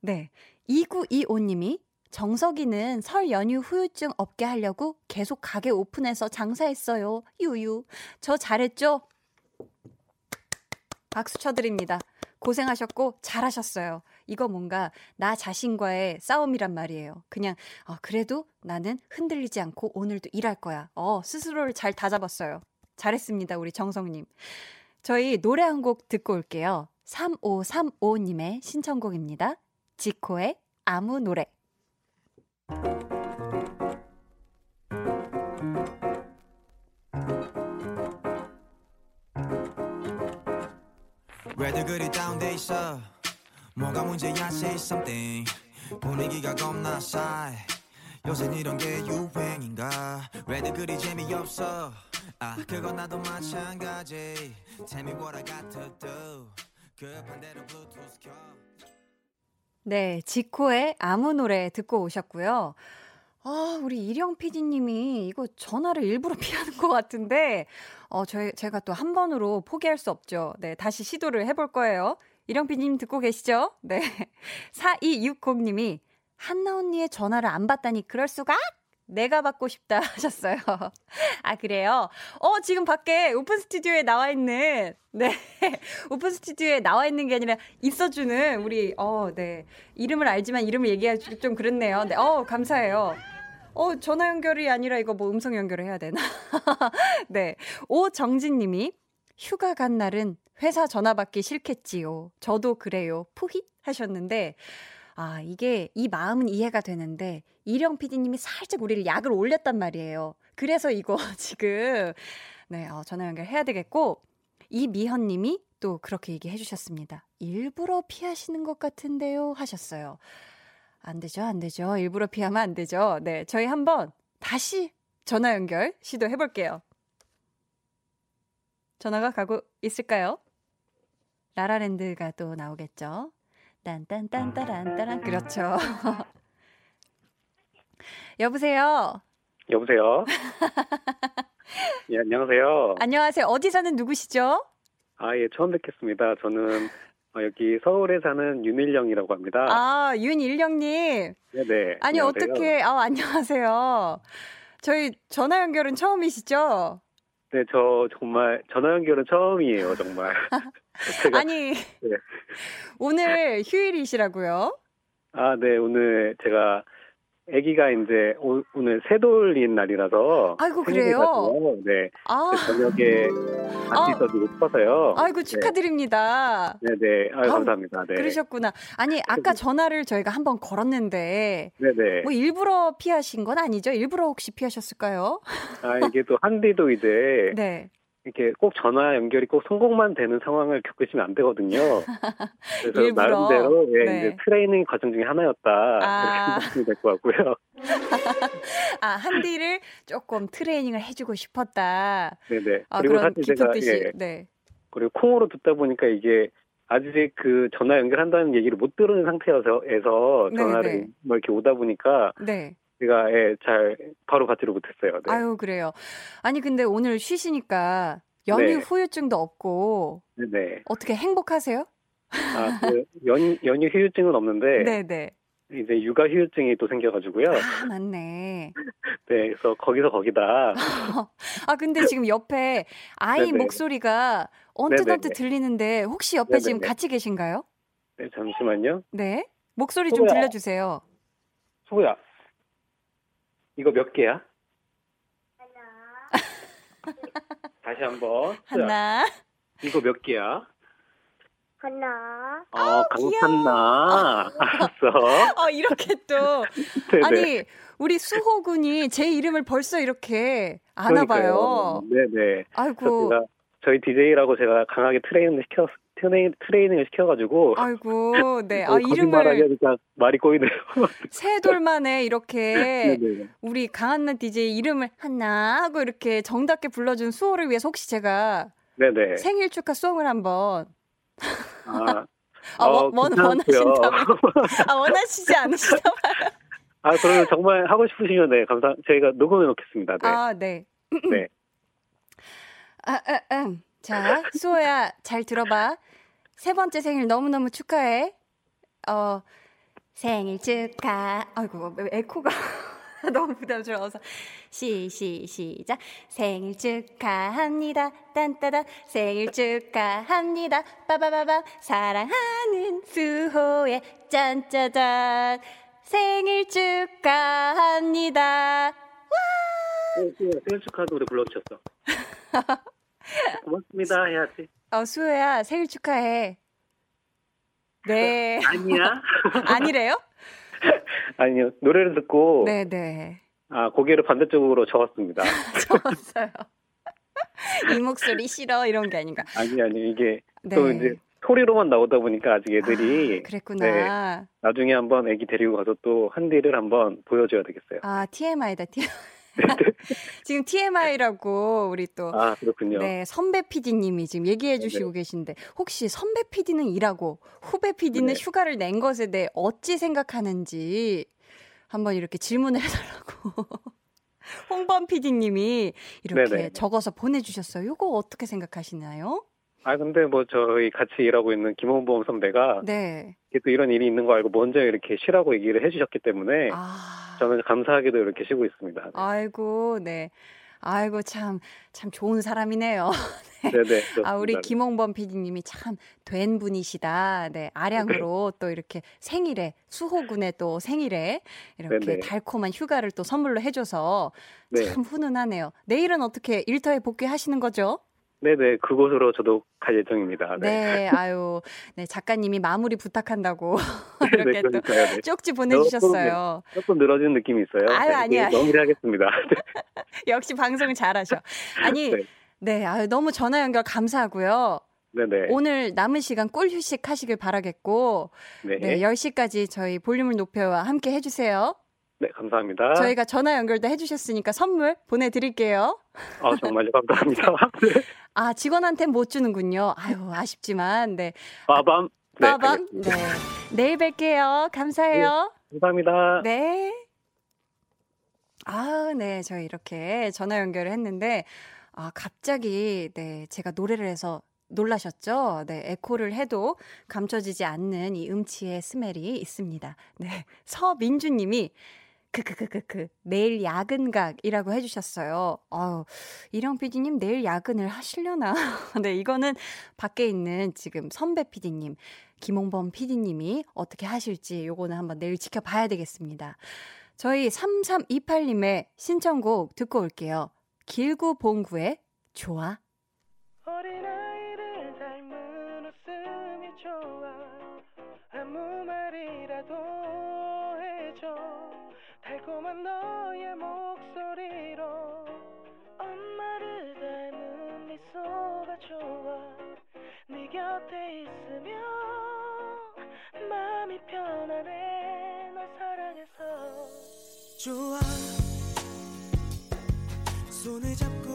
네. 2925님이 정석이는 설 연휴 후유증 없게 하려고 계속 가게 오픈해서 장사했어요. 유유. 저 잘했죠? 박수 쳐드립니다. 고생하셨고 잘하셨어요. 이거 뭔가 나 자신과의 싸움이란 말이에요. 그냥 어, 그래도 나는 흔들리지 않고 오늘도 일할 거야. 어, 스스로를 잘 다잡았어요. 잘했습니다. 우리 정성님. 저희 노래 한 곡 듣고 올게요. 3535님의 신청곡입니다. 지코의 아무 노래. 왜들 그리 다운돼 있어 뭐가 문제야 say something. 분위기가 겁나 싸해. 요새 이런 게 유행인가? 왜들 그리 재미없어? 아 그건 나도 마찬가지. Tell me what I got to do 급한 대로 블루투스 켜. 네, 지코의 아무 노래 듣고 오셨고요. 아, 우리 이령 PD님이 이거 전화를 일부러 피하는 것 같은데, 어, 저, 제가 또 한 번으로 포기할 수 없죠. 네, 다시 시도를 해볼 거예요. PD님 듣고 계시죠? 네. 4260님이 한나 언니의 전화를 안 받다니 그럴 수가? 내가 받고 싶다 하셨어요. 아, 그래요? 어, 지금 밖에 오픈 스튜디오에 나와 있는, 네. 오픈 스튜디오에 나와 있는 게 아니라 있어주는 우리, 어, 네. 이름을 알지만 이름을 얘기하기 좀 그렇네요. 네. 어, 감사해요. 어, 전화 연결이 아니라 이거 뭐 음성 연결을 해야 되나? 네. 오정진 님이 휴가 간 날은 회사 전화 받기 싫겠지요. 저도 그래요. 푸힛 하셨는데, 아, 이게 이 마음은 이해가 되는데 이령 PD님이 살짝 우리를 약을 올렸단 말이에요. 그래서 이거 지금 네, 어, 전화 연결해야 되겠고 이미현 님이 또 그렇게 얘기해 주셨습니다. 일부러 피하시는 것 같은데요 하셨어요. 안 되죠. 안 되죠. 일부러 피하면 안 되죠. 네, 저희 한번 다시 전화 연결 시도해 볼게요. 전화가 가고 있을까요? 라라랜드가 또 나오겠죠. 딴딴딴따란따란 그렇죠. 여보세요. 여보세요. 예, 안녕하세요. 안녕하세요. 어디 사는 누구시죠? 아, 예, 처음 뵙겠습니다. 저는 어, 여기 서울에 사는 윤일령이라고 합니다. 아, 윤일령님. 네네. 아니, 안녕하세요. 어떻게, 아, 안녕하세요. 저희 전화 연결은 처음이시죠? 네, 저 정말 전화 연결은 처음이에요, 정말. 제가, 아니, 네. 오늘 휴일이시라고요? 아, 네, 오늘 제가 아기가 이제 오, 늘 새돌린 날이라서 아이고 그래요? 네. 아. 저녁에 같이 있어주고 아. 싶어서요. 아이고 네. 축하드립니다. 네, 네. 아유, 감사합니다. 네. 그러셨구나. 아니 아까 전화를 저희가 한번 걸었는데 네, 네. 뭐 일부러 피하신 건 아니죠? 일부러 혹시 피하셨을까요? 아 이게 또 한디도 이제 네. 이렇게 꼭 전화 연결이 꼭 성공만 되는 상황을 겪으시면 안 되거든요. 그래서 일부러. 나름대로 예, 네. 이제 트레이닝 과정 중에 하나였다 아. 이렇게 생각하시면 될 것 같고요. 아 한디를 조금 트레이닝을 해주고 싶었다. 네네. 아, 그리고 사실 제가 예, 네. 그리고 콩으로 듣다 보니까 이게 아직 그 전화 연결한다는 얘기를 못 들은 상태여서 전화를 네네. 뭐 이렇게 오다 보니까 네. 제가 예, 잘 바로 받지를 못했어요. 네. 아유 그래요. 아니 근데 오늘 쉬시니까 연휴 네. 후유증도 없고 네. 어떻게 행복하세요? 아 그 연휴 후유증은 없는데 네네. 이제 육아 후유증이 또 생겨가지고요. 아 맞네. 네, 그래서 거기서 거기다. 아 근데 지금 옆에 아이 네네. 목소리가 언뜻 언뜻 들리는데 혹시 옆에 네네네. 지금 같이 계신가요? 네, 잠시만요. 네, 목소리 소야. 좀 들려주세요. 소야, 이거 몇 개야? 하나. 다시 한번. 하나. 이거 몇 개야? 하나. 어, 아, 강산나. 알았어. 어, 이렇게 또. 아니, 우리 수호 군이 제 이름을 벌써 이렇게 아나 봐요. 네네. 아이고. 저희 DJ라고 제가 강하게 트레이닝을 시켰, 트레이닝, 트레이닝을 시켜가지고. 아이고, 네. 아, 이름을. 하니까 말이 꼬이네요. 세 돌만에 이렇게 우리 강한나 DJ 이름을 하나 하고 이렇게 정답게 불러준 수호를 위해서 혹시 제가 네네. 생일 축하 송을 한번. 아, 아 어, 원, 원하신다면. 아, 원하시지 않으시다봐요. 아, 그러면 정말 하고 싶으시면 네, 감사, 저희가 녹음해 놓겠습니다. 네. 아, 네. 네. 아, 아, 아. 자, 수호야, 잘 들어봐. 세 번째 생일 너무너무 축하해. 어, 생일 축하. 아이고, 에코가 너무 부담스러워서. 시, 시, 시작. 생일 축하합니다. 딴따단. 생일 축하합니다. 빠바바바. 사랑하는 수호의 짠짜잔. 생일 축하합니다. 와! 네, 생일 축하 노래 불러주셨어. 고맙습니다 해야지. 어, 수호야, 생일 축하해. 네. 아니야? 아니래요? 아니요. 노래를 듣고. 네네. 네. 아, 고개를 반대쪽으로 저었습니다. 저었어요. 이 목소리 싫어 이런 게 아닌가? 아니 아니 이게 네. 또 이제 소리로만 나오다 보니까 아직 애들이 아, 그랬구나. 네, 나중에 한번 애기 데리고 가서 또 한디를 한번 보여줘야 되겠어요. 아 TMI다 TMI. 지금 TMI라고 우리 또 아, 그렇군요. 네, 선배 PD님이 지금 얘기해 주시고 네. 계신데 혹시 선배 PD는 일하고 후배 PD는 네. 휴가를 낸 것에 대해 어찌 생각하는지 한번 이렇게 질문을 해달라고. 홍범 PD님이 이렇게 네네. 적어서 보내주셨어요. 이거 어떻게 생각하시나요? 아 근데 뭐 저희 같이 일하고 있는 김홍범 선배가 네. 또 이런 일이 있는 거 알고 먼저 이렇게 쉬라고 얘기를 해주셨기 때문에 아... 저는 감사하게도 이렇게 쉬고 있습니다. 네. 아이고 네. 아이고 참참 좋은 사람이네요. 네. 네네. 아 우리 김홍범 PD님이 참 된 분이시다. 네 아량으로 또 이렇게 생일에 수호군의 또 생일에 이렇게 네네. 달콤한 휴가를 또 선물로 해줘서 네. 참 훈훈하네요. 내일은 어떻게 일터에 복귀하시는 거죠? 네네, 그곳으로 저도 갈 예정입니다. 네, 네 아유, 네, 작가님이 마무리 부탁한다고 네, 이렇게 네, 또 네. 쪽지 보내주셨어요. 조금, 조금 늘어지는 느낌이 있어요. 아유, 네, 아니야. 마무리 하겠습니다. 역시 방송을 잘하셔. 아니, 네, 네 아유, 너무 전화 연결 감사하고요. 네네. 오늘 남은 시간 꿀 휴식 하시길 바라겠고, 네. 네, 10시까지 저희 볼륨을 높여와 함께 해주세요. 네, 감사합니다. 저희가 전화 연결도 해주셨으니까 선물 보내드릴게요. 아, 정말요? 감사합니다. 네. 아, 직원한테 못 주는군요. 아유, 아쉽지만, 네. 빠밤. 네, 빠밤. 네. 내일 뵐게요. 감사해요. 네, 감사합니다. 네. 아, 네. 저희 이렇게 전화 연결을 했는데, 아, 갑자기, 네. 제가 노래를 해서 놀라셨죠? 네, 에코를 해도 감춰지지 않는 이 음치의 스멜이 있습니다. 네, 서민주님이 크크크크크 내일 야근각이라고 해주셨어요. 아유 이령 PD님 내일 야근을 하시려나? 네 이거는 밖에 있는 지금 선배 PD님 김홍범 PD님이 어떻게 하실지 요거는 한번 내일 지켜봐야 되겠습니다. 저희 3328님의 신청곡 듣고 올게요. 길구 봉구의 좋아. 어린아 좋아. 손을 잡고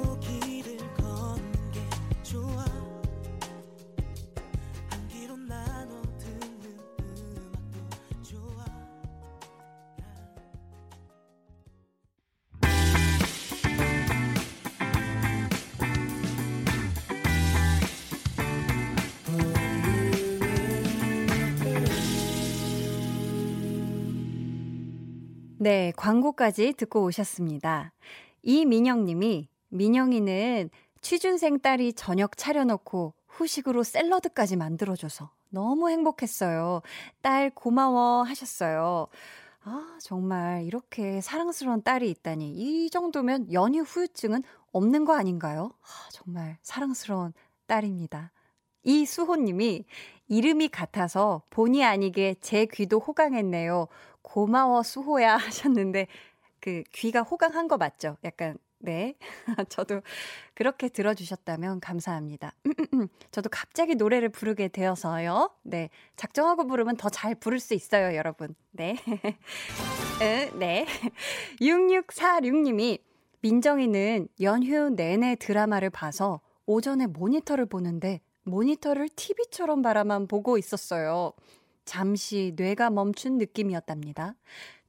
네, 광고까지 듣고 오셨습니다. 이민영 님이 민영이는 취준생 딸이 저녁 차려놓고 후식으로 샐러드까지 만들어줘서 너무 행복했어요. 딸 고마워 하셨어요. 아, 정말 이렇게 사랑스러운 딸이 있다니. 이 정도면 연휴 후유증은 없는 거 아닌가요? 아, 정말 사랑스러운 딸입니다. 이수호님이 이름이 같아서 본의 아니게 제 귀도 호강했네요. 고마워 수호야 하셨는데 그 귀가 호강한 거 맞죠? 약간 네. 저도 그렇게 들어주셨다면 감사합니다. 저도 갑자기 노래를 부르게 되어서요. 네. 작정하고 부르면 더 잘 부를 수 있어요, 여러분. 네. 으, 네. 6646님이 민정이는 연휴 내내 드라마를 봐서 오전에 모니터를 보는데 모니터를 TV처럼 바라만 보고 있었어요. 잠시 뇌가 멈춘 느낌이었답니다.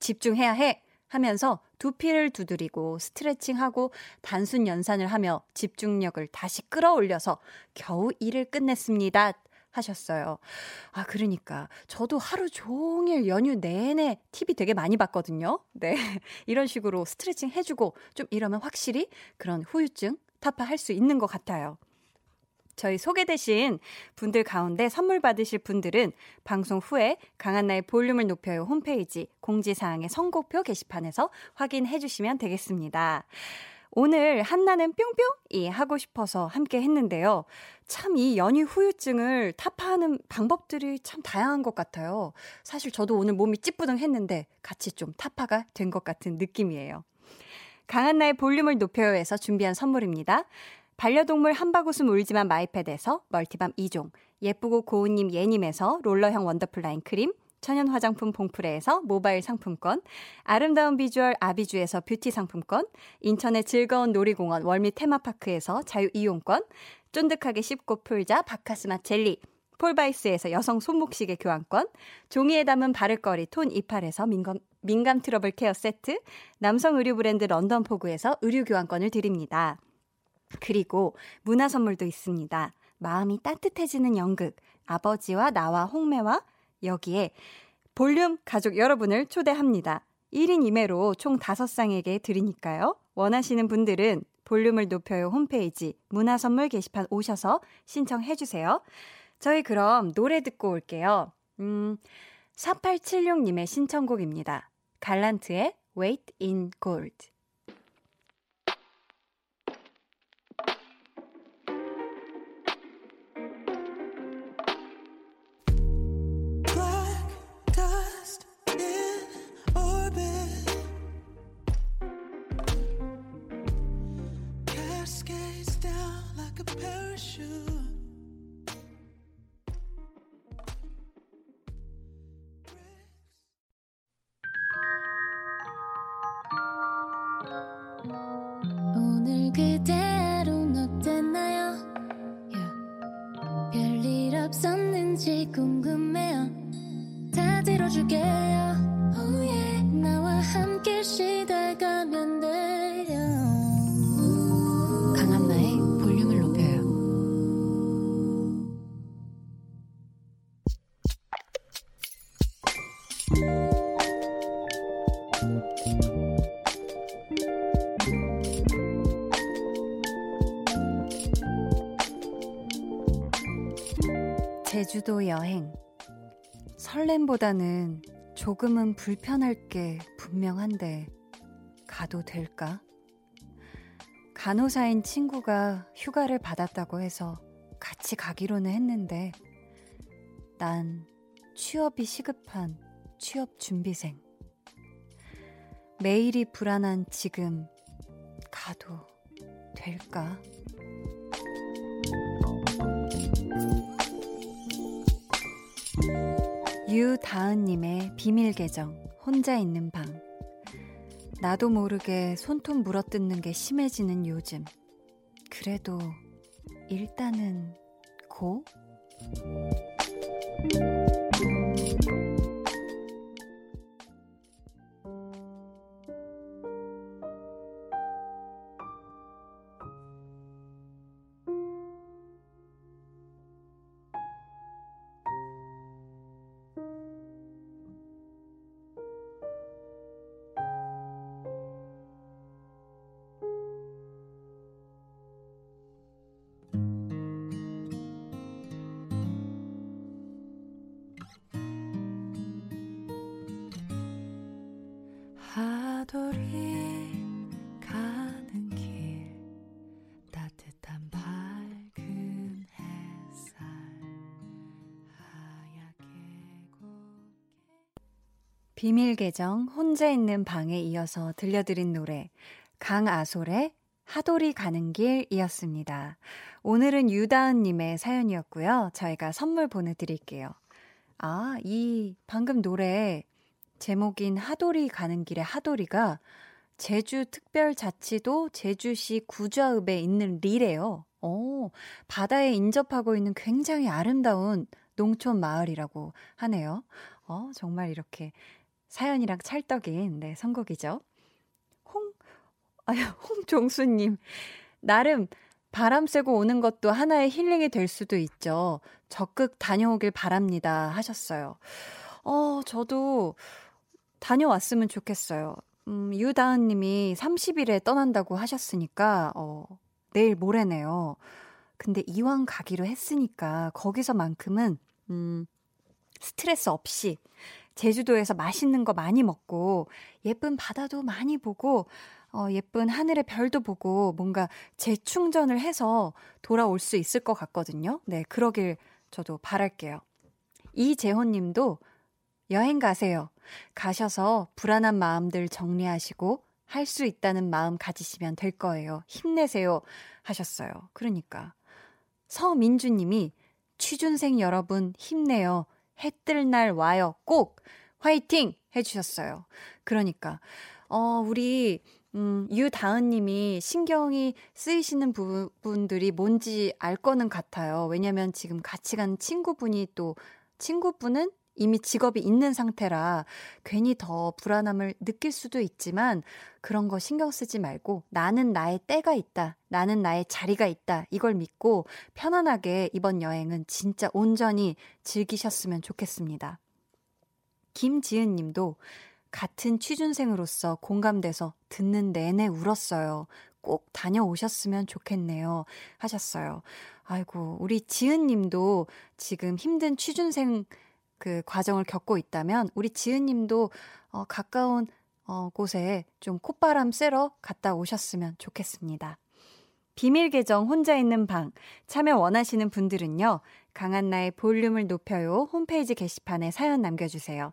집중해야 해! 하면서 두피를 두드리고 스트레칭하고 단순 연산을 하며 집중력을 다시 끌어올려서 겨우 일을 끝냈습니다. 하셨어요. 아, 그러니까. 저도 하루 종일 연휴 내내 TV 되게 많이 봤거든요. 네. 이런 식으로 스트레칭 해주고 좀 이러면 확실히 그런 후유증 타파할 수 있는 것 같아요. 저희 소개되신 분들 가운데 선물 받으실 분들은 방송 후에 강한나의 볼륨을 높여요 홈페이지 공지사항의 선곡표 게시판에서 확인해 주시면 되겠습니다. 오늘 한나는 뿅뿅이 하고 싶어서 함께 했는데요. 참 이 연휴 후유증을 타파하는 방법들이 참 다양한 것 같아요. 사실 저도 오늘 몸이 찌뿌둥했는데 같이 좀 타파가 된 것 같은 느낌이에요. 강한나의 볼륨을 높여요에서 준비한 선물입니다. 반려동물 한바구음 울지만 마이패드에서 멀티밤 2종, 예쁘고 고운님 예님에서 롤러형 원더풀 라인 크림, 천연 화장품 봉프레에서 모바일 상품권, 아름다운 비주얼 아비주에서 뷰티 상품권, 인천의 즐거운 놀이공원 월미 테마파크에서 자유 이용권, 쫀득하게 씹고 풀자 바카스마 젤리, 폴바이스에서 여성 손목시계 교환권, 종이에 담은 바를거리 톤 이팔에서 민감, 민감 트러블 케어 세트, 남성 의류 브랜드 런던 포구에서 의류 교환권을 드립니다. 그리고 문화 선물도 있습니다. 마음이 따뜻해지는 연극, 아버지와 나와 홍매와 여기에 볼륨 가족 여러분을 초대합니다. 1인 2매로 총 5쌍에게 드리니까요. 원하시는 분들은 볼륨을 높여요 홈페이지 문화 선물 게시판 오셔서 신청해 주세요. 저희 그럼 노래 듣고 올게요. 음, 4876님의 신청곡입니다. 갈란트의 Wait in Gold. parachute. 제주도 여행. 설렘보다는 조금은 불편할 게 분명한데, 가도 될까? 간호사인 친구가 휴가를 받았다고 해서 같이 가기로는 했는데, 난 취업이 시급한 취업 준비생. 매일이 불안한 지금, 가도 될까? 유다은님의 비밀 계정, 혼자 있는 방. 나도 모르게 손톱 물어뜯는 게 심해지는 요즘. 그래도 일단은 고? 비밀 계정 혼자 있는 방에 이어서 들려드린 노래 강아솔의 하돌이 가는 길이었습니다. 오늘은 유다은 님의 사연이었고요. 저희가 선물 보내 드릴게요. 아, 이 방금 노래 제목인 하돌이 가는 길의 하돌이가 제주 특별자치도 제주시 구좌읍에 있는 리래요. 오, 바다에 인접하고 있는 굉장히 아름다운 농촌 마을이라고 하네요. 어, 정말 이렇게 사연이랑 찰떡인, 네, 선곡이죠. 홍, 아유, 홍종수 님. 나름 바람 쐬고 오는 것도 하나의 힐링이 될 수도 있죠. 적극 다녀오길 바랍니다. 하셨어요. 어, 저도 다녀왔으면 좋겠어요. 음, 유다은 님이 30일에 떠난다고 하셨으니까, 어, 내일 모레네요. 근데 이왕 가기로 했으니까 거기서만큼은, 음, 스트레스 없이 제주도에서 맛있는 거 많이 먹고 예쁜 바다도 많이 보고 어, 예쁜 하늘의 별도 보고 뭔가 재충전을 해서 돌아올 수 있을 것 같거든요. 네, 그러길 저도 바랄게요. 이재호 님도 여행 가세요. 가셔서 불안한 마음들 정리하시고 할 수 있다는 마음 가지시면 될 거예요. 힘내세요. 하셨어요. 그러니까. 서민주 님이 취준생 여러분 힘내요. 해 뜰 날 와요. 꼭 화이팅 해주셨어요. 그러니까 어 우리 음, 유다은 님이 신경이 쓰이시는 부분들이 뭔지 알 거는 같아요. 왜냐면 지금 같이 간 친구분이 또 친구분은 이미 직업이 있는 상태라 괜히 더 불안함을 느낄 수도 있지만 그런 거 신경 쓰지 말고 나는 나의 때가 있다. 나는 나의 자리가 있다. 이걸 믿고 편안하게 이번 여행은 진짜 온전히 즐기셨으면 좋겠습니다. 김지은 님도 같은 취준생으로서 공감돼서 듣는 내내 울었어요. 꼭 다녀오셨으면 좋겠네요. 하셨어요. 아이고, 우리 지은 님도 지금 힘든 취준생 그 과정을 겪고 있다면 우리 지은 님도 어, 가까운 어, 곳에 좀 콧바람 쐬러 갔다 오셨으면 좋겠습니다. 비밀 계정 혼자 있는 방 참여 원하시는 분들은요. 강한나의 볼륨을 높여요 홈페이지 게시판에 사연 남겨주세요.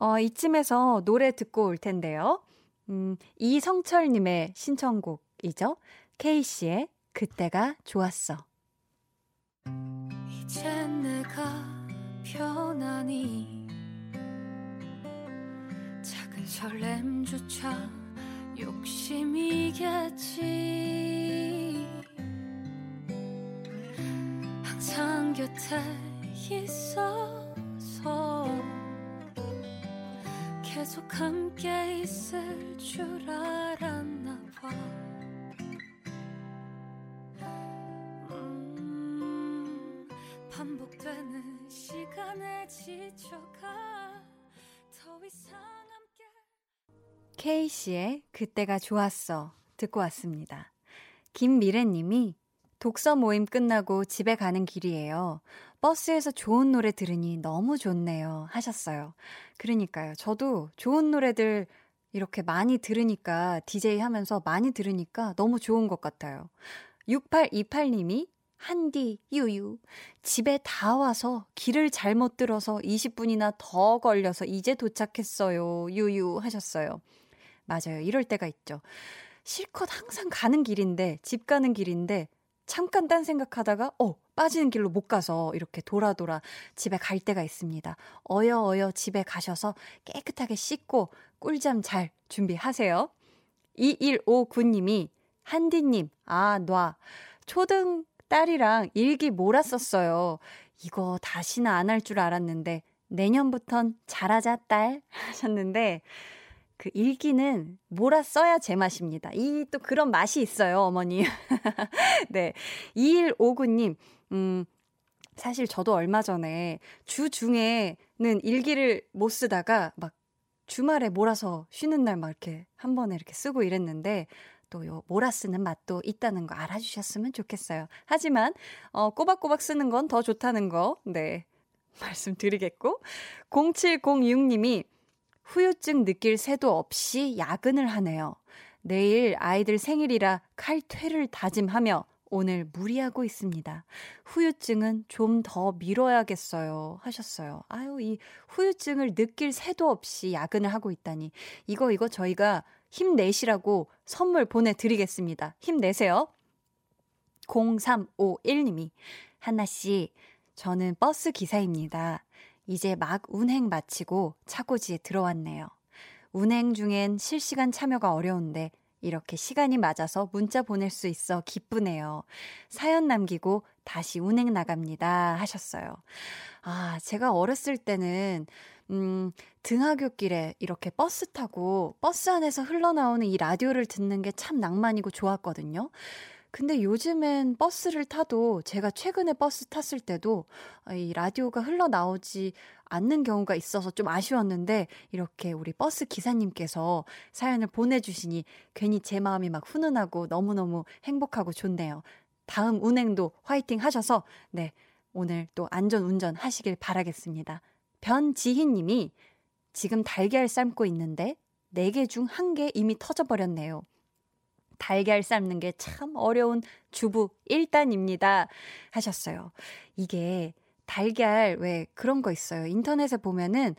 어, 이쯤에서 노래 듣고 올 텐데요. 음, 이성철님의 신청곡이죠. 케이 씨의 그때가 좋았어. 이제 내가 편하니 작은 설렘조차 욕심이겠지 항상 곁에 있어서 계속 함께 있을 줄 알았나 봐. 함께 K씨의 그때가 좋았어 듣고 왔습니다. 김미래 님이 독서 모임 끝나고 집에 가는 길이에요. 버스에서 좋은 노래 들으니 너무 좋네요. 하셨어요. 그러니까요. 저도 좋은 노래들 이렇게 많이 들으니까, DJ 하면서 많이 들으니까 너무 좋은 것 같아요. 6828님이 한디, 유유. 집에 다 와서 길을 잘못 들어서 20분이나 더 걸려서 이제 도착했어요. 유유 하셨어요. 맞아요. 이럴 때가 있죠. 실컷 항상 가는 길인데, 집 가는 길인데, 잠깐 딴 생각하다가 어 빠지는 길로 못 가서 이렇게 돌아 돌아 집에 갈 때가 있습니다. 어여 어여 집에 가셔서 깨끗하게 씻고 꿀잠 잘 준비하세요. 2159님이 한디님 아 놔 초등 딸이랑 일기 몰았었어요. 이거 다시는 안 할 줄 알았는데 내년부턴 잘하자 딸 하셨는데 그 일기는 몰아 써야 제맛입니다. 이 또 그런 맛이 있어요, 어머니. 네. 2159님, 음, 사실 저도 얼마 전에 주 중에는 일기를 못 쓰다가 막 주말에 몰아서 쉬는 날 막 이렇게 한 번에 이렇게 쓰고 이랬는데 또 요 몰아 쓰는 맛도 있다는 거 알아주셨으면 좋겠어요. 하지만 어 꼬박꼬박 쓰는 건 더 좋다는 거 네. 말씀드리겠고 0706님이 후유증 느낄 새도 없이 야근을 하네요. 내일 아이들 생일이라 칼퇴를 다짐하며 오늘 무리하고 있습니다. 후유증은 좀 더 미뤄야겠어요. 하셨어요. 아유, 이 후유증을 느낄 새도 없이 야근을 하고 있다니. 이거, 이거 저희가 힘내시라고 선물 보내드리겠습니다. 힘내세요. 0351님이, 한나씨, 저는 버스 기사입니다. 이제 막 운행 마치고 차고지에 들어왔네요. 운행 중엔 실시간 참여가 어려운데 이렇게 시간이 맞아서 문자 보낼 수 있어 기쁘네요. 사연 남기고 다시 운행 나갑니다. 하셨어요. 아, 제가 어렸을 때는, 음, 등하굣길에 이렇게 버스 타고 버스 안에서 흘러나오는 이 라디오를 듣는 게 참 낭만이고 좋았거든요. 근데 요즘엔 버스를 타도 제가 최근에 버스 탔을 때도 이 라디오가 흘러나오지 않는 경우가 있어서 좀 아쉬웠는데 이렇게 우리 버스 기사님께서 사연을 보내주시니 괜히 제 마음이 막 훈훈하고 너무너무 행복하고 좋네요. 다음 운행도 화이팅 하셔서 네 오늘 또 안전 운전 하시길 바라겠습니다. 변지희 님이 지금 달걀 삶고 있는데 4개 중 1개 이미 터져버렸네요. 달걀 삶는 게 참 어려운 주부 1단입니다. 하셨어요. 이게 달걀 왜 그런 거 있어요. 인터넷에 보면은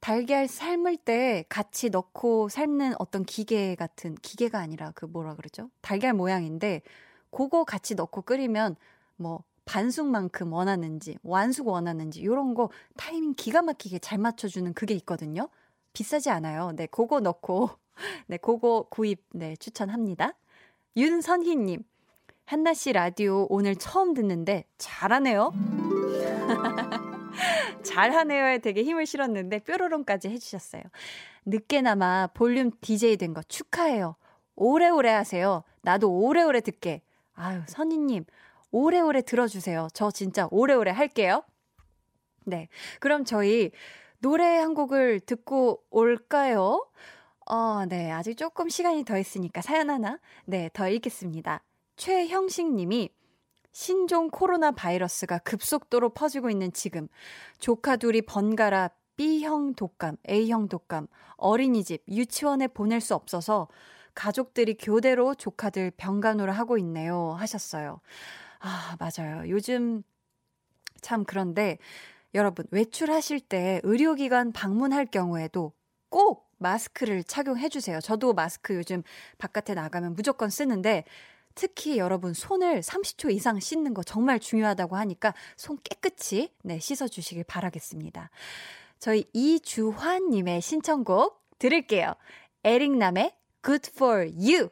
달걀 삶을 때 같이 넣고 삶는 어떤 기계 같은 기계가 아니라 그 뭐라 그러죠? 달걀 모양인데 그거 같이 넣고 끓이면 뭐 반숙만큼 원하는지 완숙 원하는지 요런 거 타이밍 기가 막히게 잘 맞춰주는 그게 있거든요. 비싸지 않아요. 네, 그거 넣고 네, 그거 구입 네, 추천합니다. 윤선희님, 한나 씨 라디오 오늘 처음 듣는데 잘하네요. 잘하네요에 되게 힘을 실었는데 뾰로롱까지 해주셨어요. 늦게나마 볼륨 DJ 된 거 축하해요. 오래오래 하세요. 나도 오래오래 듣게. 아유, 선희님, 오래오래 들어주세요. 저 진짜 오래오래 할게요. 네. 그럼 저희 노래 한 곡을 듣고 올까요? 어, 네. 아직 조금 시간이 더 있으니까 사연 하나, 네, 더 읽겠습니다. 최형식 님이 신종 코로나 바이러스가 급속도로 퍼지고 있는 지금, 조카 둘이 번갈아 B형 독감, A형 독감, 어린이집, 유치원에 보낼 수 없어서 가족들이 교대로 조카들 병간호를 하고 있네요. 하셨어요. 아, 맞아요. 요즘 참 그런데 여러분, 외출하실 때 의료기관 방문할 경우에도 꼭 마스크를 착용해 주세요. 저도 마스크 요즘 바깥에 나가면 무조건 쓰는데 특히 여러분 손을 30초 이상 씻는 거 정말 중요하다고 하니까 손 깨끗이 네, 씻어 주시길 바라겠습니다. 저희 이주환 님의 신청곡 들을게요. 에릭남의 Good for You.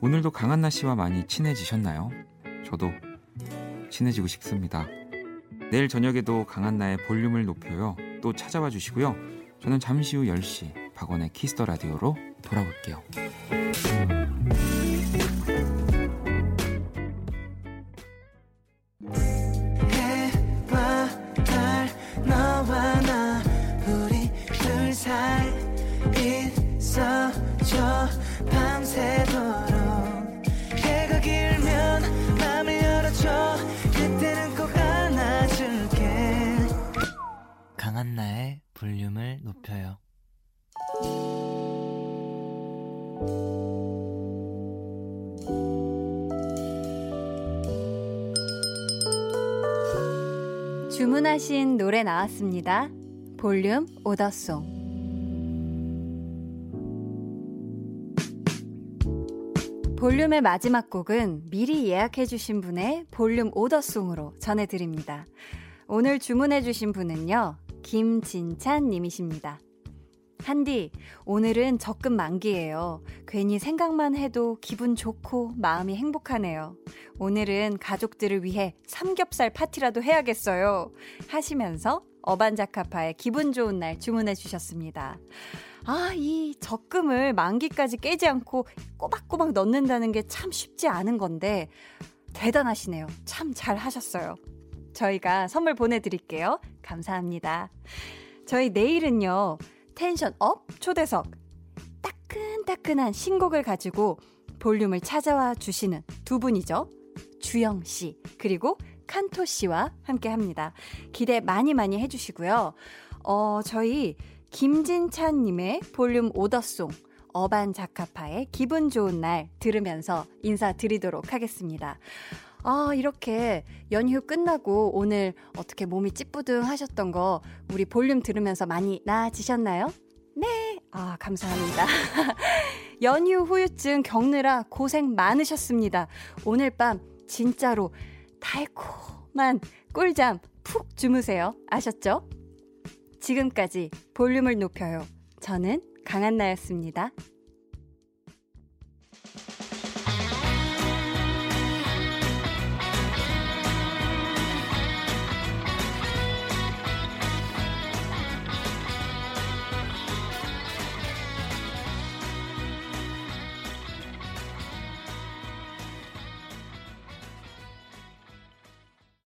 오늘도 강한나 씨와 많이 친해지셨나요? 저도 친해지고 싶습니다. 내일 저녁에도 강한나의 볼륨을 높여요. 또 찾아와 주시고요. 저는 잠시 후 10시 박원의 키스 더 라디오로 돌아올게요. 나왔습니다. 볼륨 오더송. 볼륨의 마지막 곡은 미리 예약해주신 분의 볼륨 오더송으로 전해드립니다. 오늘 주문해주신 분은요, 김진찬 님이십니다. 한디, 오늘은 적금 만기예요. 괜히 생각만 해도 기분 좋고 마음이 행복하네요. 오늘은 가족들을 위해 삼겹살 파티라도 해야겠어요. 하시면서 어반자카파의 기분 좋은 날 주문해 주셨습니다. 아, 이 적금을 만기까지 깨지 않고 꼬박꼬박 넣는다는 게 참 쉽지 않은 건데 대단하시네요. 참 잘 하셨어요. 저희가 선물 보내드릴게요. 감사합니다. 저희 내일은요, tension up 초대석. 따끈따끈한 신곡을 가지고 볼륨을 찾아와 주시는 두 분이죠. 주영 씨, 그리고 칸토 씨와 함께 합니다. 기대 많이 많이 해주시고요. 어, 저희 김진찬님의 볼륨 오더송, 어반 자카파의 기분 좋은 날 들으면서 인사드리도록 하겠습니다. 아, 이렇게 연휴 끝나고 오늘 어떻게 몸이 찌뿌둥 하셨던 거 우리 볼륨 들으면서 많이 나아지셨나요? 네. 아, 감사합니다. 연휴 후유증 겪느라 고생 많으셨습니다. 오늘 밤 진짜로 달콤한 꿀잠 푹 주무세요. 아셨죠? 지금까지 볼륨을 높여요. 저는 강한나였습니다.